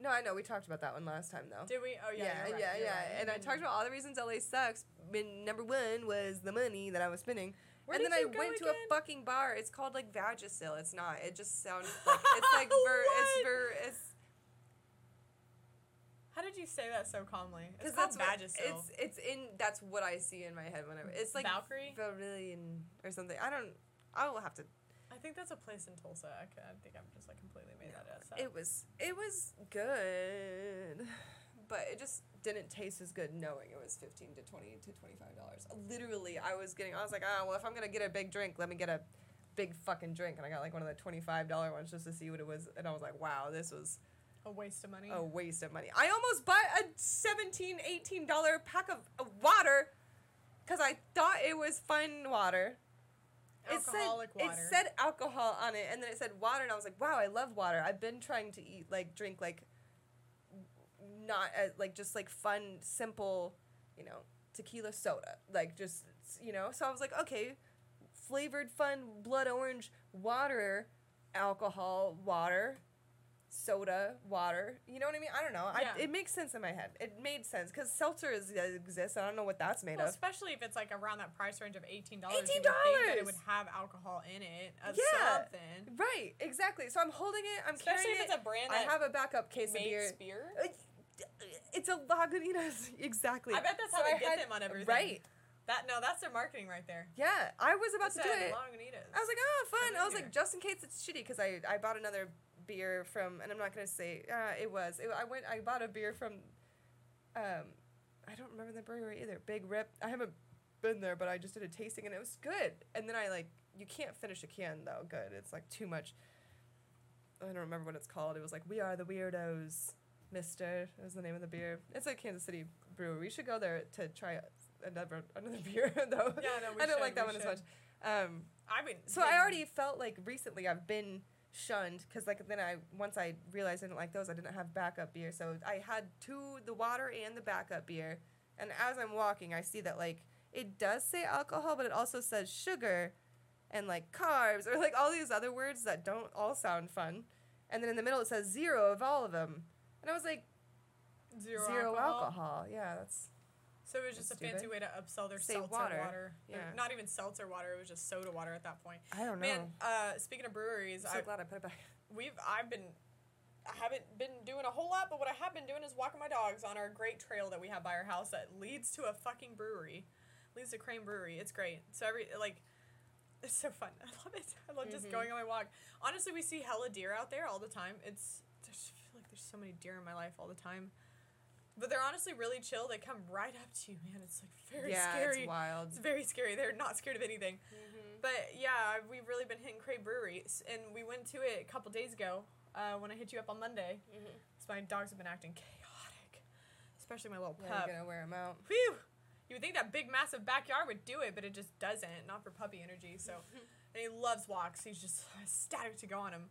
No, I know we talked about that one last time though. did we? Oh yeah, yeah, right, yeah, yeah. right. And I talked mm-hmm. about all the reasons LA sucks. And number one was the money that I was spending. Where and then I went to a fucking bar. It's called like Vagisil. It's not. It just sounds like it's like ver. It's ver. It's How did you say that so calmly? It's because that's what, Vagisil. it's it's in. That's what I see in my head whenever it's like Valkyrie. Or something. I don't. I will have to. I think that's a place in Tulsa. I think I'm just like completely made that up. It was it was good, but it just didn't taste as good knowing it was fifteen to twenty to twenty five dollars. Literally, I was getting. I was like, ah, well, if I'm gonna get a big drink, let me get a big fucking drink, and I got like one of the twenty five dollar ones just to see what it was, and I was like, wow, this was a waste of money. a waste of money. I almost bought a 17 18 dollar pack of, of water because I thought it was fun water. Alcoholic it said, water. It said alcohol on it, and then it said water, and I was like, "Wow, I love water." I've been trying to eat like drink like not as, like just like fun, simple, you know, tequila soda, like just you know. So I was like, okay, flavored, fun, blood orange water, alcohol, water, soda, water. You know what I mean? I don't know. Yeah. I, it makes sense in my head. It made sense because seltzer is, uh, exists. I don't know what that's made well, of. especially if it's like around that price range of eighteen dollars. $18? that it would have alcohol in it. Yeah. something. Right, exactly. So I'm holding it. I'm Especially carrying if it's it. a brand I have a backup case of beer. beer. It's a Lagunitas, exactly. I bet that's how So they I get had- them on everything. Right. That no, that's their marketing right there. Yeah, I was about to do it. Lagunitas. I was like, oh, fun. I was like, just in case it's shitty, because I, I bought another beer from, and I'm not gonna say, uh, it was. It, I went, I bought a beer from, um, I don't remember the brewery either. Big Rip. I haven't been there, but I just did a tasting, and it was good. And then I like, you can't finish a can though. Good. It's like too much. I don't remember what it's called. It was like, we are the weirdos, Mister. Is the name of the beer. It's a Kansas City brewery. We should go there to try another another beer though. Yeah, no, we I don't should, like that one as much. Um, I mean, so I already felt like recently I've been shunned because like then I once I realized I didn't like those I didn't have backup beer. So I had two the water and the backup beer. And as I'm walking I see that like it does say alcohol but it also says sugar and like carbs or like all these other words that don't all sound fun. And then in the middle it says zero of all of them. And I was like zero, zero alcohol. alcohol, yeah that's So it was just a That's fancy stupid. way to upsell their Say seltzer water. water. Or Yeah. Not even seltzer water. It was just soda water at that point. I don't know Man, uh, speaking of breweries, I'm so I, glad I put it back we've I've been I haven't been doing a whole lot, but what I have been doing is walking my dogs on our great trail that we have by our house that leads to a fucking brewery, leads to Crane Brewery. It's great. So every like, it's so fun. I love it. I love just Mhm. going on my walk. Honestly, we see hella deer out there all the time. It's there's, I feel like there's so many deer in my life all the time. But they're honestly really chill. They come right up to you, man. It's like very yeah, scary. it's wild. It's very scary. They're not scared of anything. Mhm. But yeah, we've really been hitting Crane Brewery, and we went to it a couple days ago uh, when I hit you up on Monday. Mhm. So my dogs have been acting chaotic, especially my little Yeah, pup. you're gonna wear them out. Whew! You would think that big, massive backyard would do it, but it just doesn't. Not for puppy energy. So, and he loves walks. He's just ecstatic to go on them.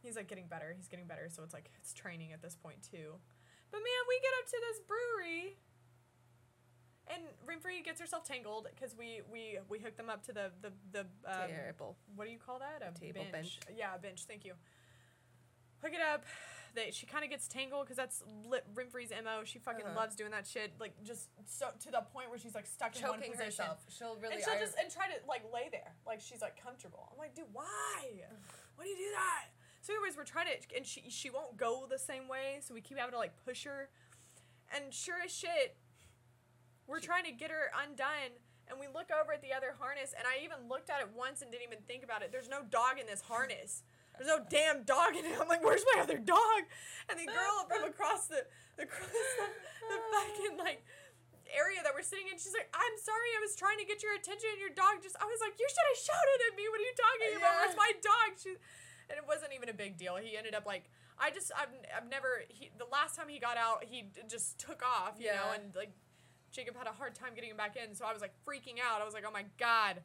He's like getting better. He's getting better. So it's like it's training at this point too. But man, we get up to this brewery, and Renfrey gets herself tangled because we we we hook them up to the the the um, Terrible. what do you call that? A Table bench. Yeah, a bench. Thank you. Hook it up. They, she kind of gets tangled because that's Lip Renfrey's mo. She fucking Uh-huh. loves doing that shit. Like just so to the point where she's like stuck in one Choking position. herself. She'll really. and she'll I- just and try to like lay there, like she's like comfortable. I'm like, dude, why? Why do you do that? So, anyways, we're trying to, and she she won't go the same way, so we keep having to like push her. And sure as shit, we're She- trying to get her undone, and we look over at the other harness, and I even looked at it once and didn't even think about it. There's no dog in this harness. There's no damn dog in it. I'm like, where's my other dog? And the girl from across the the, across the, the fucking like area that we're sitting in, she's like, I'm sorry, I was trying to get your attention, and your dog just. I was like, you should have shouted at me. What are you talking about? Yeah. Where's my dog? She, and it wasn't even a big deal. He ended up like. I just I've, I've never he the last time he got out he d- just took off you know and like Jacob had a hard time getting him back in so I was like freaking out I was like oh my god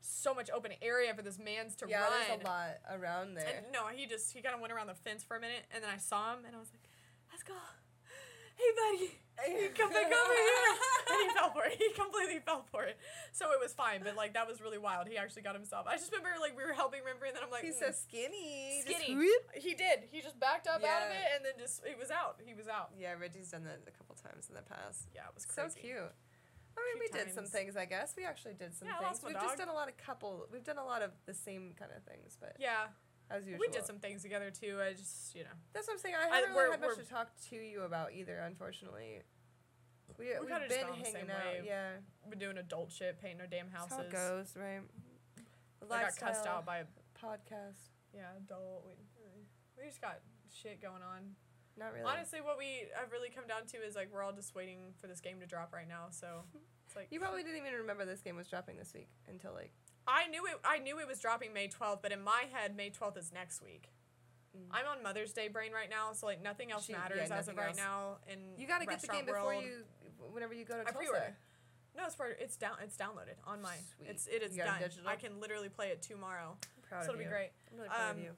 so much open area for this man's to yeah, run there's a lot around there. and no, he just he kind of went around the fence for a minute, and then I saw him, and I was like, "Let's go, hey buddy, you come back over here." and he fell for it. He completely fell for it. So it was fine, but like that was really wild. He actually got himself. I just remember like we were helping Renfrey, and then I'm like, He's "Mm." so skinny. Skinny. He did. He just backed up out of it, and then just he was out. He was out. Yeah, Reggie's done that a couple times in the past. Yeah, it was So cute. I mean, we Cute did some things. I guess we actually did some Yeah, things. We've just done a lot of couple. We've done a lot of the same kind of things, but Yeah, as usual, we did some things together too. I just you know That's what I'm saying. I I- haven't we're- really had much to talk to you about either, unfortunately. We, We just been hanging out. way. Yeah, been doing adult shit, painting our damn that's houses. how it goes, right? I got cussed out by a podcast. yeah adult. We, we just got shit going on. Not really. Honestly, what we have really come down to is like we're all just waiting for this game to drop right now. So it's like you probably didn't even remember this game was dropping this week until like I knew it. I knew it was dropping May twelfth, but in my head, May twelfth is next week. Mm. I'm on Mother's Day brain right now, so like nothing else She- yeah, matters as of nothing right now. And you got to get the game before world. you, whenever you go to I Tulsa. pre-ordered. No, it's for it's down. It's downloaded on my. Sweet. It's it is done. I can literally play it tomorrow, I'm proud so of it'll you. be great. I'm really proud Um, of you.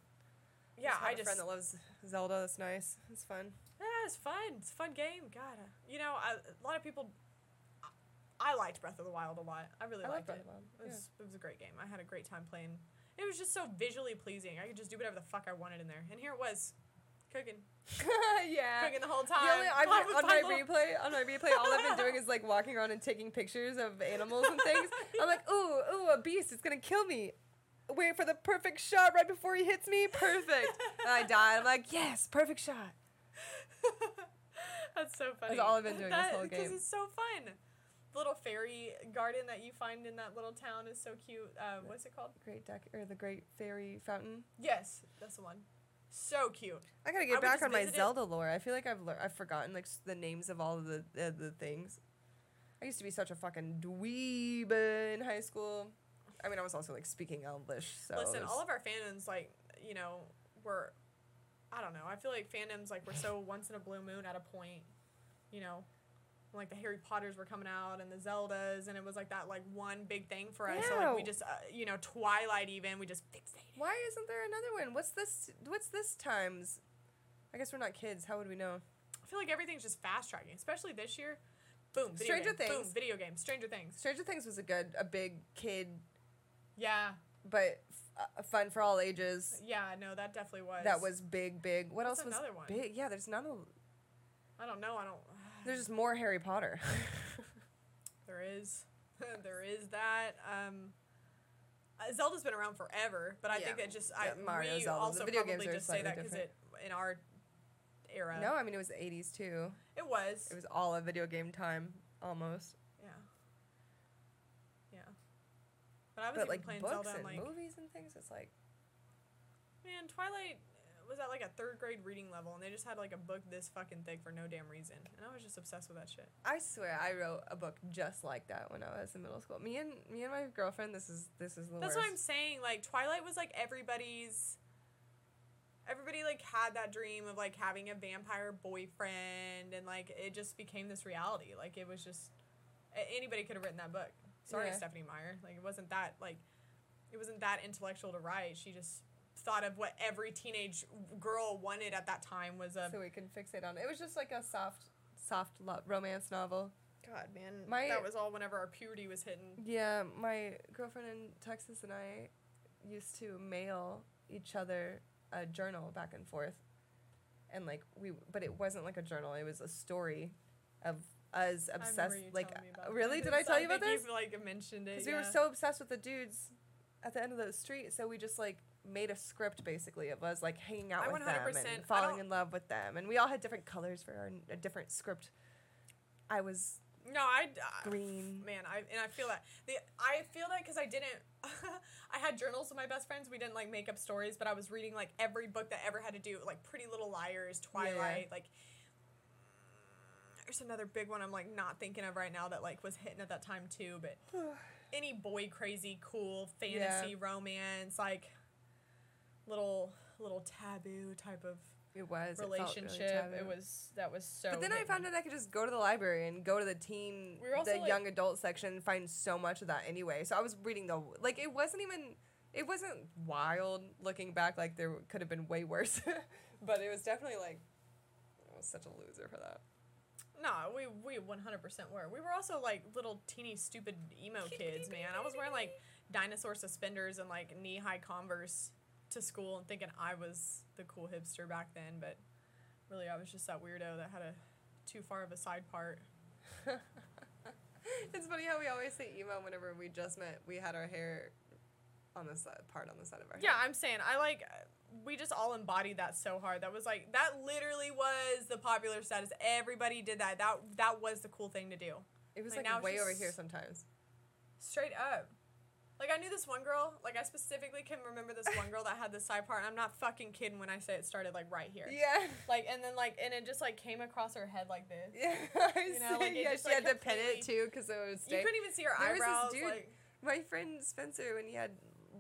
Yeah, have I a just friend that loves Zelda. That's nice. It's fun. Yeah, it's fun. It's a fun game. God, uh, you know, I, a lot of people. I, liked Breath of the Wild a lot. I really I liked it. of the Wild, It was, it was a great game. I had a great time playing. It was just so visually pleasing. I could just do whatever the fuck I wanted in there. And here it was, cooking, yeah. cooking the whole time. The only, I'm, on my little- replay, on my replay, all I've been doing is like walking around and taking pictures of animals and things. I'm like, ooh, ooh, a beast! It's gonna kill me. Wait for the perfect shot right before he hits me. Perfect. and I die. I'm like, yes, perfect shot. That's so funny. That's all I've been doing this That- whole Because it's so fun. The little fairy garden that you find in that little town is so cute. Uh, what's it called? Great deck or the Great Fairy Fountain. Yes, that's the one. So cute. I gotta get would back on my visit it- Zelda lore. I feel like I've lear- I've forgotten like the names of all of the uh, the things. I used to be such a fucking dweeb in high school. I mean, I was also like speaking Elvish. So Listen, all of our fandoms, like, you know, were, I don't know. I feel like fandoms, like, were so once in a blue moon at a point, you know, like the Harry Potters were coming out and the Zeldas, and it was like that, like, one big thing for us. So, like, we just, uh, you know, Twilight even, we just fixated. Why isn't there another one? What's this? What's this times? I guess we're not kids. How would we know? I feel like everything's just fast tracking, especially this year. Boom, video Stranger game. Boom, Things. video games. Stranger Things. Stranger Things was a good, a big kid, Yeah, but f- uh, fun for all ages. yeah, no, that definitely was. That was big, big. What else was another one? big? Yeah, there's of. I don't know. I don't. There's just more Harry Potter. There is, there is that. Um, uh, Zelda's been around forever, but I think Yeah. that just I Mario, we Zelda. Also probably just say that because it in our era. No, I mean it was the 80s too. it was. It was all a video game time almost. Yeah. Yeah. But I was But even like playing books Zelda. and like, movies and things, it's like man, Twilight was at like a third grade reading level, and they just had like a book this fucking thick for no damn reason, and I was just obsessed with that shit. I swear I wrote a book just like that when I was in middle school. Me and me and my girlfriend, this is this is the That's worst. what I'm saying. Like Twilight was like everybody's. Everybody like had that dream of like having a vampire boyfriend, and like it just became this reality. Like it was just anybody could have written that book. Sorry, Yeah. Stephenie Meyer. Like it wasn't that like it wasn't that intellectual to write. She just thought of what every teenage girl wanted at that time was a so we can fixate on it. It was just like a soft soft lo- romance novel. God, man. My- that was all whenever our puberty was hitting. Yeah, my girlfriend in Texas and I used to mail each other a journal back and forth. And like we but it wasn't like a journal, it was a story of us I remember obsessed you like telling me about really this. did I tell you about this? You've, like mentioned it. Because we were so obsessed with the dudes at the end of the street, so we just like made a script basically of us like hanging out I with them 100% I and falling in love with them, and we all had different colors for our a different script. I was No, I uh, green. man, I and I feel that the I feel that because I didn't. I had journals with my best friends. We didn't like make up stories, but I was reading like every book that ever had to do like Pretty Little Liars, Twilight, like. There's another big one I'm like not thinking of right now that like was hitting at that time too, but any boy crazy cool fantasy romance like little little taboo type of It was it really relationship. it was that was so. But then I found out I could just go to the library and go to the teen, We the like- young adult section and find so much of that anyway. So I was reading the like it wasn't even it wasn't wild looking back like there could have been way worse, but it was definitely like I was such a loser for that. No, we we one hundred percent were. We were also like little teeny stupid emo kids, man. I was wearing like dinosaur suspenders and like knee high Converse to school and thinking I was the cool hipster back then, but really I was just that weirdo that had a too far of a side part. It's funny how we always say emo whenever we just met. We had our hair on the side, part on the side of our head. Yeah, head. I'm saying I like we just all embodied that so hard. That was like that literally was the popular status. Everybody did that. That that was the cool thing to do. It was Like, like, way over here sometimes. Straight up. Like I knew this one girl. Like I specifically can remember this one girl that had this side part. And I'm not fucking kidding when I say it started like right here. Yeah. Like and then like and it just like came across her head like this. Yeah, I You know, like, yeah, just, she like, had to pin it too because it would You couldn't even see her There was this eyebrows. dude- Like My friend Spencer, when he had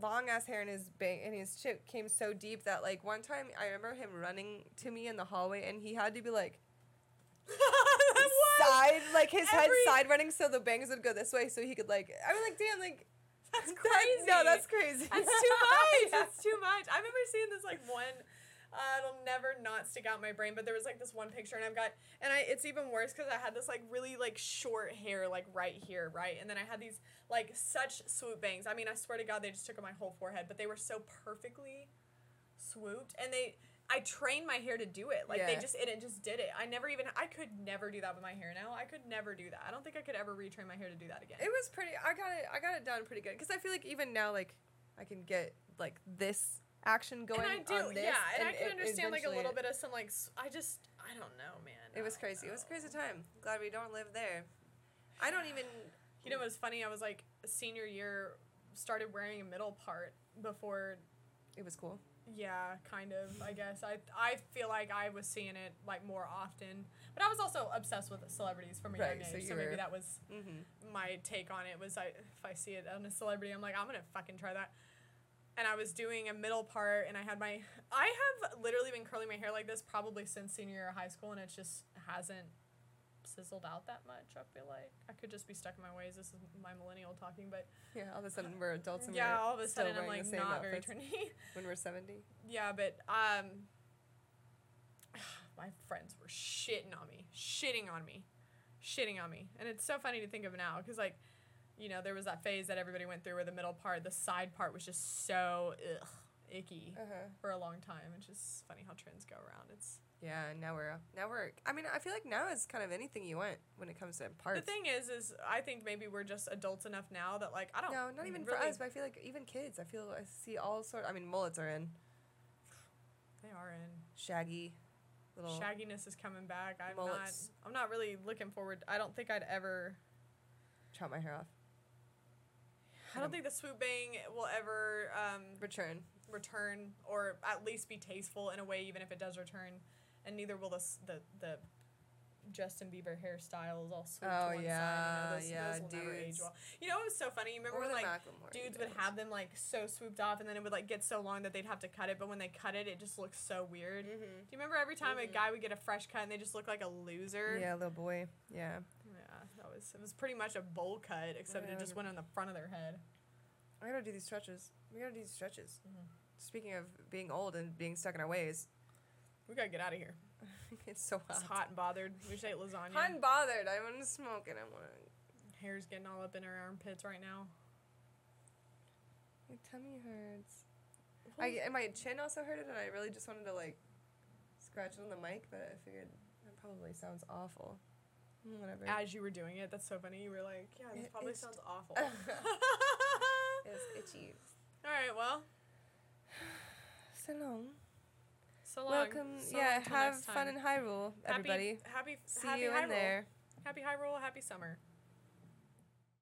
long ass hair and his bang and his chip came so deep that like one time I remember him running to me in the hallway and he had to be like side, like his head side running so the bangs would go this way so he could like. I was like, damn, like That's that- crazy. no, that's crazy. That's too much. Yeah. That's too much. I remember seeing this like one. Uh, it'll never not stick out in my brain, but there was like this one picture, and I've got, and I it's even worse because I had this like really like short hair like right here, right, and then I had these like such swoop bangs. I mean, I swear to God, they just took up my whole forehead, but they were so perfectly swooped, and they. I trained my hair to do it. Like they just it, it just did it. I never even I could never do that with my hair now. I could never do that. I don't think I could ever retrain my hair to do that again. It was pretty. I got it. I got it down pretty good because I feel like even now, like I can get like this action going and I do, on this. yeah, and, I it- can understand like a little bit of some like I just I don't know, man. It was I crazy. It was a crazy time. Glad we don't live there. I don't even. You know what's funny? I was like senior year, started wearing a middle part before. It was cool. Yeah, kind of. I guess I I feel like I was seeing it like more often, but I was also obsessed with celebrities from a Right, young so age. you So, maybe were- that was Mm-hmm. my take on it. Was I if I see it on a celebrity, I'm like I'm gonna fucking try that. And I was doing a middle part, and I had my I have literally been curling my hair like this probably since senior year of high school, and it just hasn't sizzled out that much. I feel like I could just be stuck in my ways. This is my millennial talking, but Yeah. All of a sudden we're adults and yeah, we're all of a sudden I'm like the same not very trendy. when we're seventy. yeah, but um, my friends were shitting on me, shitting on me, shitting on me, and it's so funny to think of now because like, you know, there was that phase that everybody went through where the middle part, the side part was just so ugh, icky Uh huh. for a long time. It's just funny how trends go around. It's Yeah. Now we're now we're. I mean, I feel like now is kind of anything you want when it comes to parts. the thing is, is I think maybe we're just adults enough now that like I don't. No, not even for us. But I feel like even kids. I feel I see all sort. I mean, mullets are in They are in. shaggy, little. Shagginess is coming back. I'm Mullets. not. I'm not really looking forward. I don't think I'd ever. chop my hair off. I don't think the swoop bang will ever um, Return. return, or at least be tasteful in a way, even if it does return. And neither will the the the Justin Bieber hairstyles all swooped Oh, to one yeah, side. You know, those, yeah, those will never age dudes. well. You know, it was so funny. You remember Or when like Macklemore dudes would have them like so swooped off, and then it would like get so long that they'd have to cut it. But when they cut it, it just looks so weird. Mhm. Do you remember every time a Mhm. guy would get a fresh cut and they just look like a loser? Yeah, little boy. Yeah. Yeah, that was it was pretty much a bowl cut, except it just went on the front of their head. I gotta do these stretches. We gotta do these stretches. Mhm. Speaking of being old and being stuck in our ways, We gotta get out of here. it's so hot. It's hot and bothered. We should eat lasagna. I'm bothered. I want to smoke and I want to. Hair's getting all up in our armpits right now. My tummy hurts. I and my chin also hurted, and I really just wanted to like scratch it on the mic, but I figured that probably sounds awful. Whatever. As you were doing it, that's so funny. You were like, "Yeah, this It probably is- sounds awful." it's itchy. all right, well, So long. So long. Welcome. So yeah, long have fun in Hyrule, everybody. Happy, happy, See happy you high in there. Happy roll. Happy summer.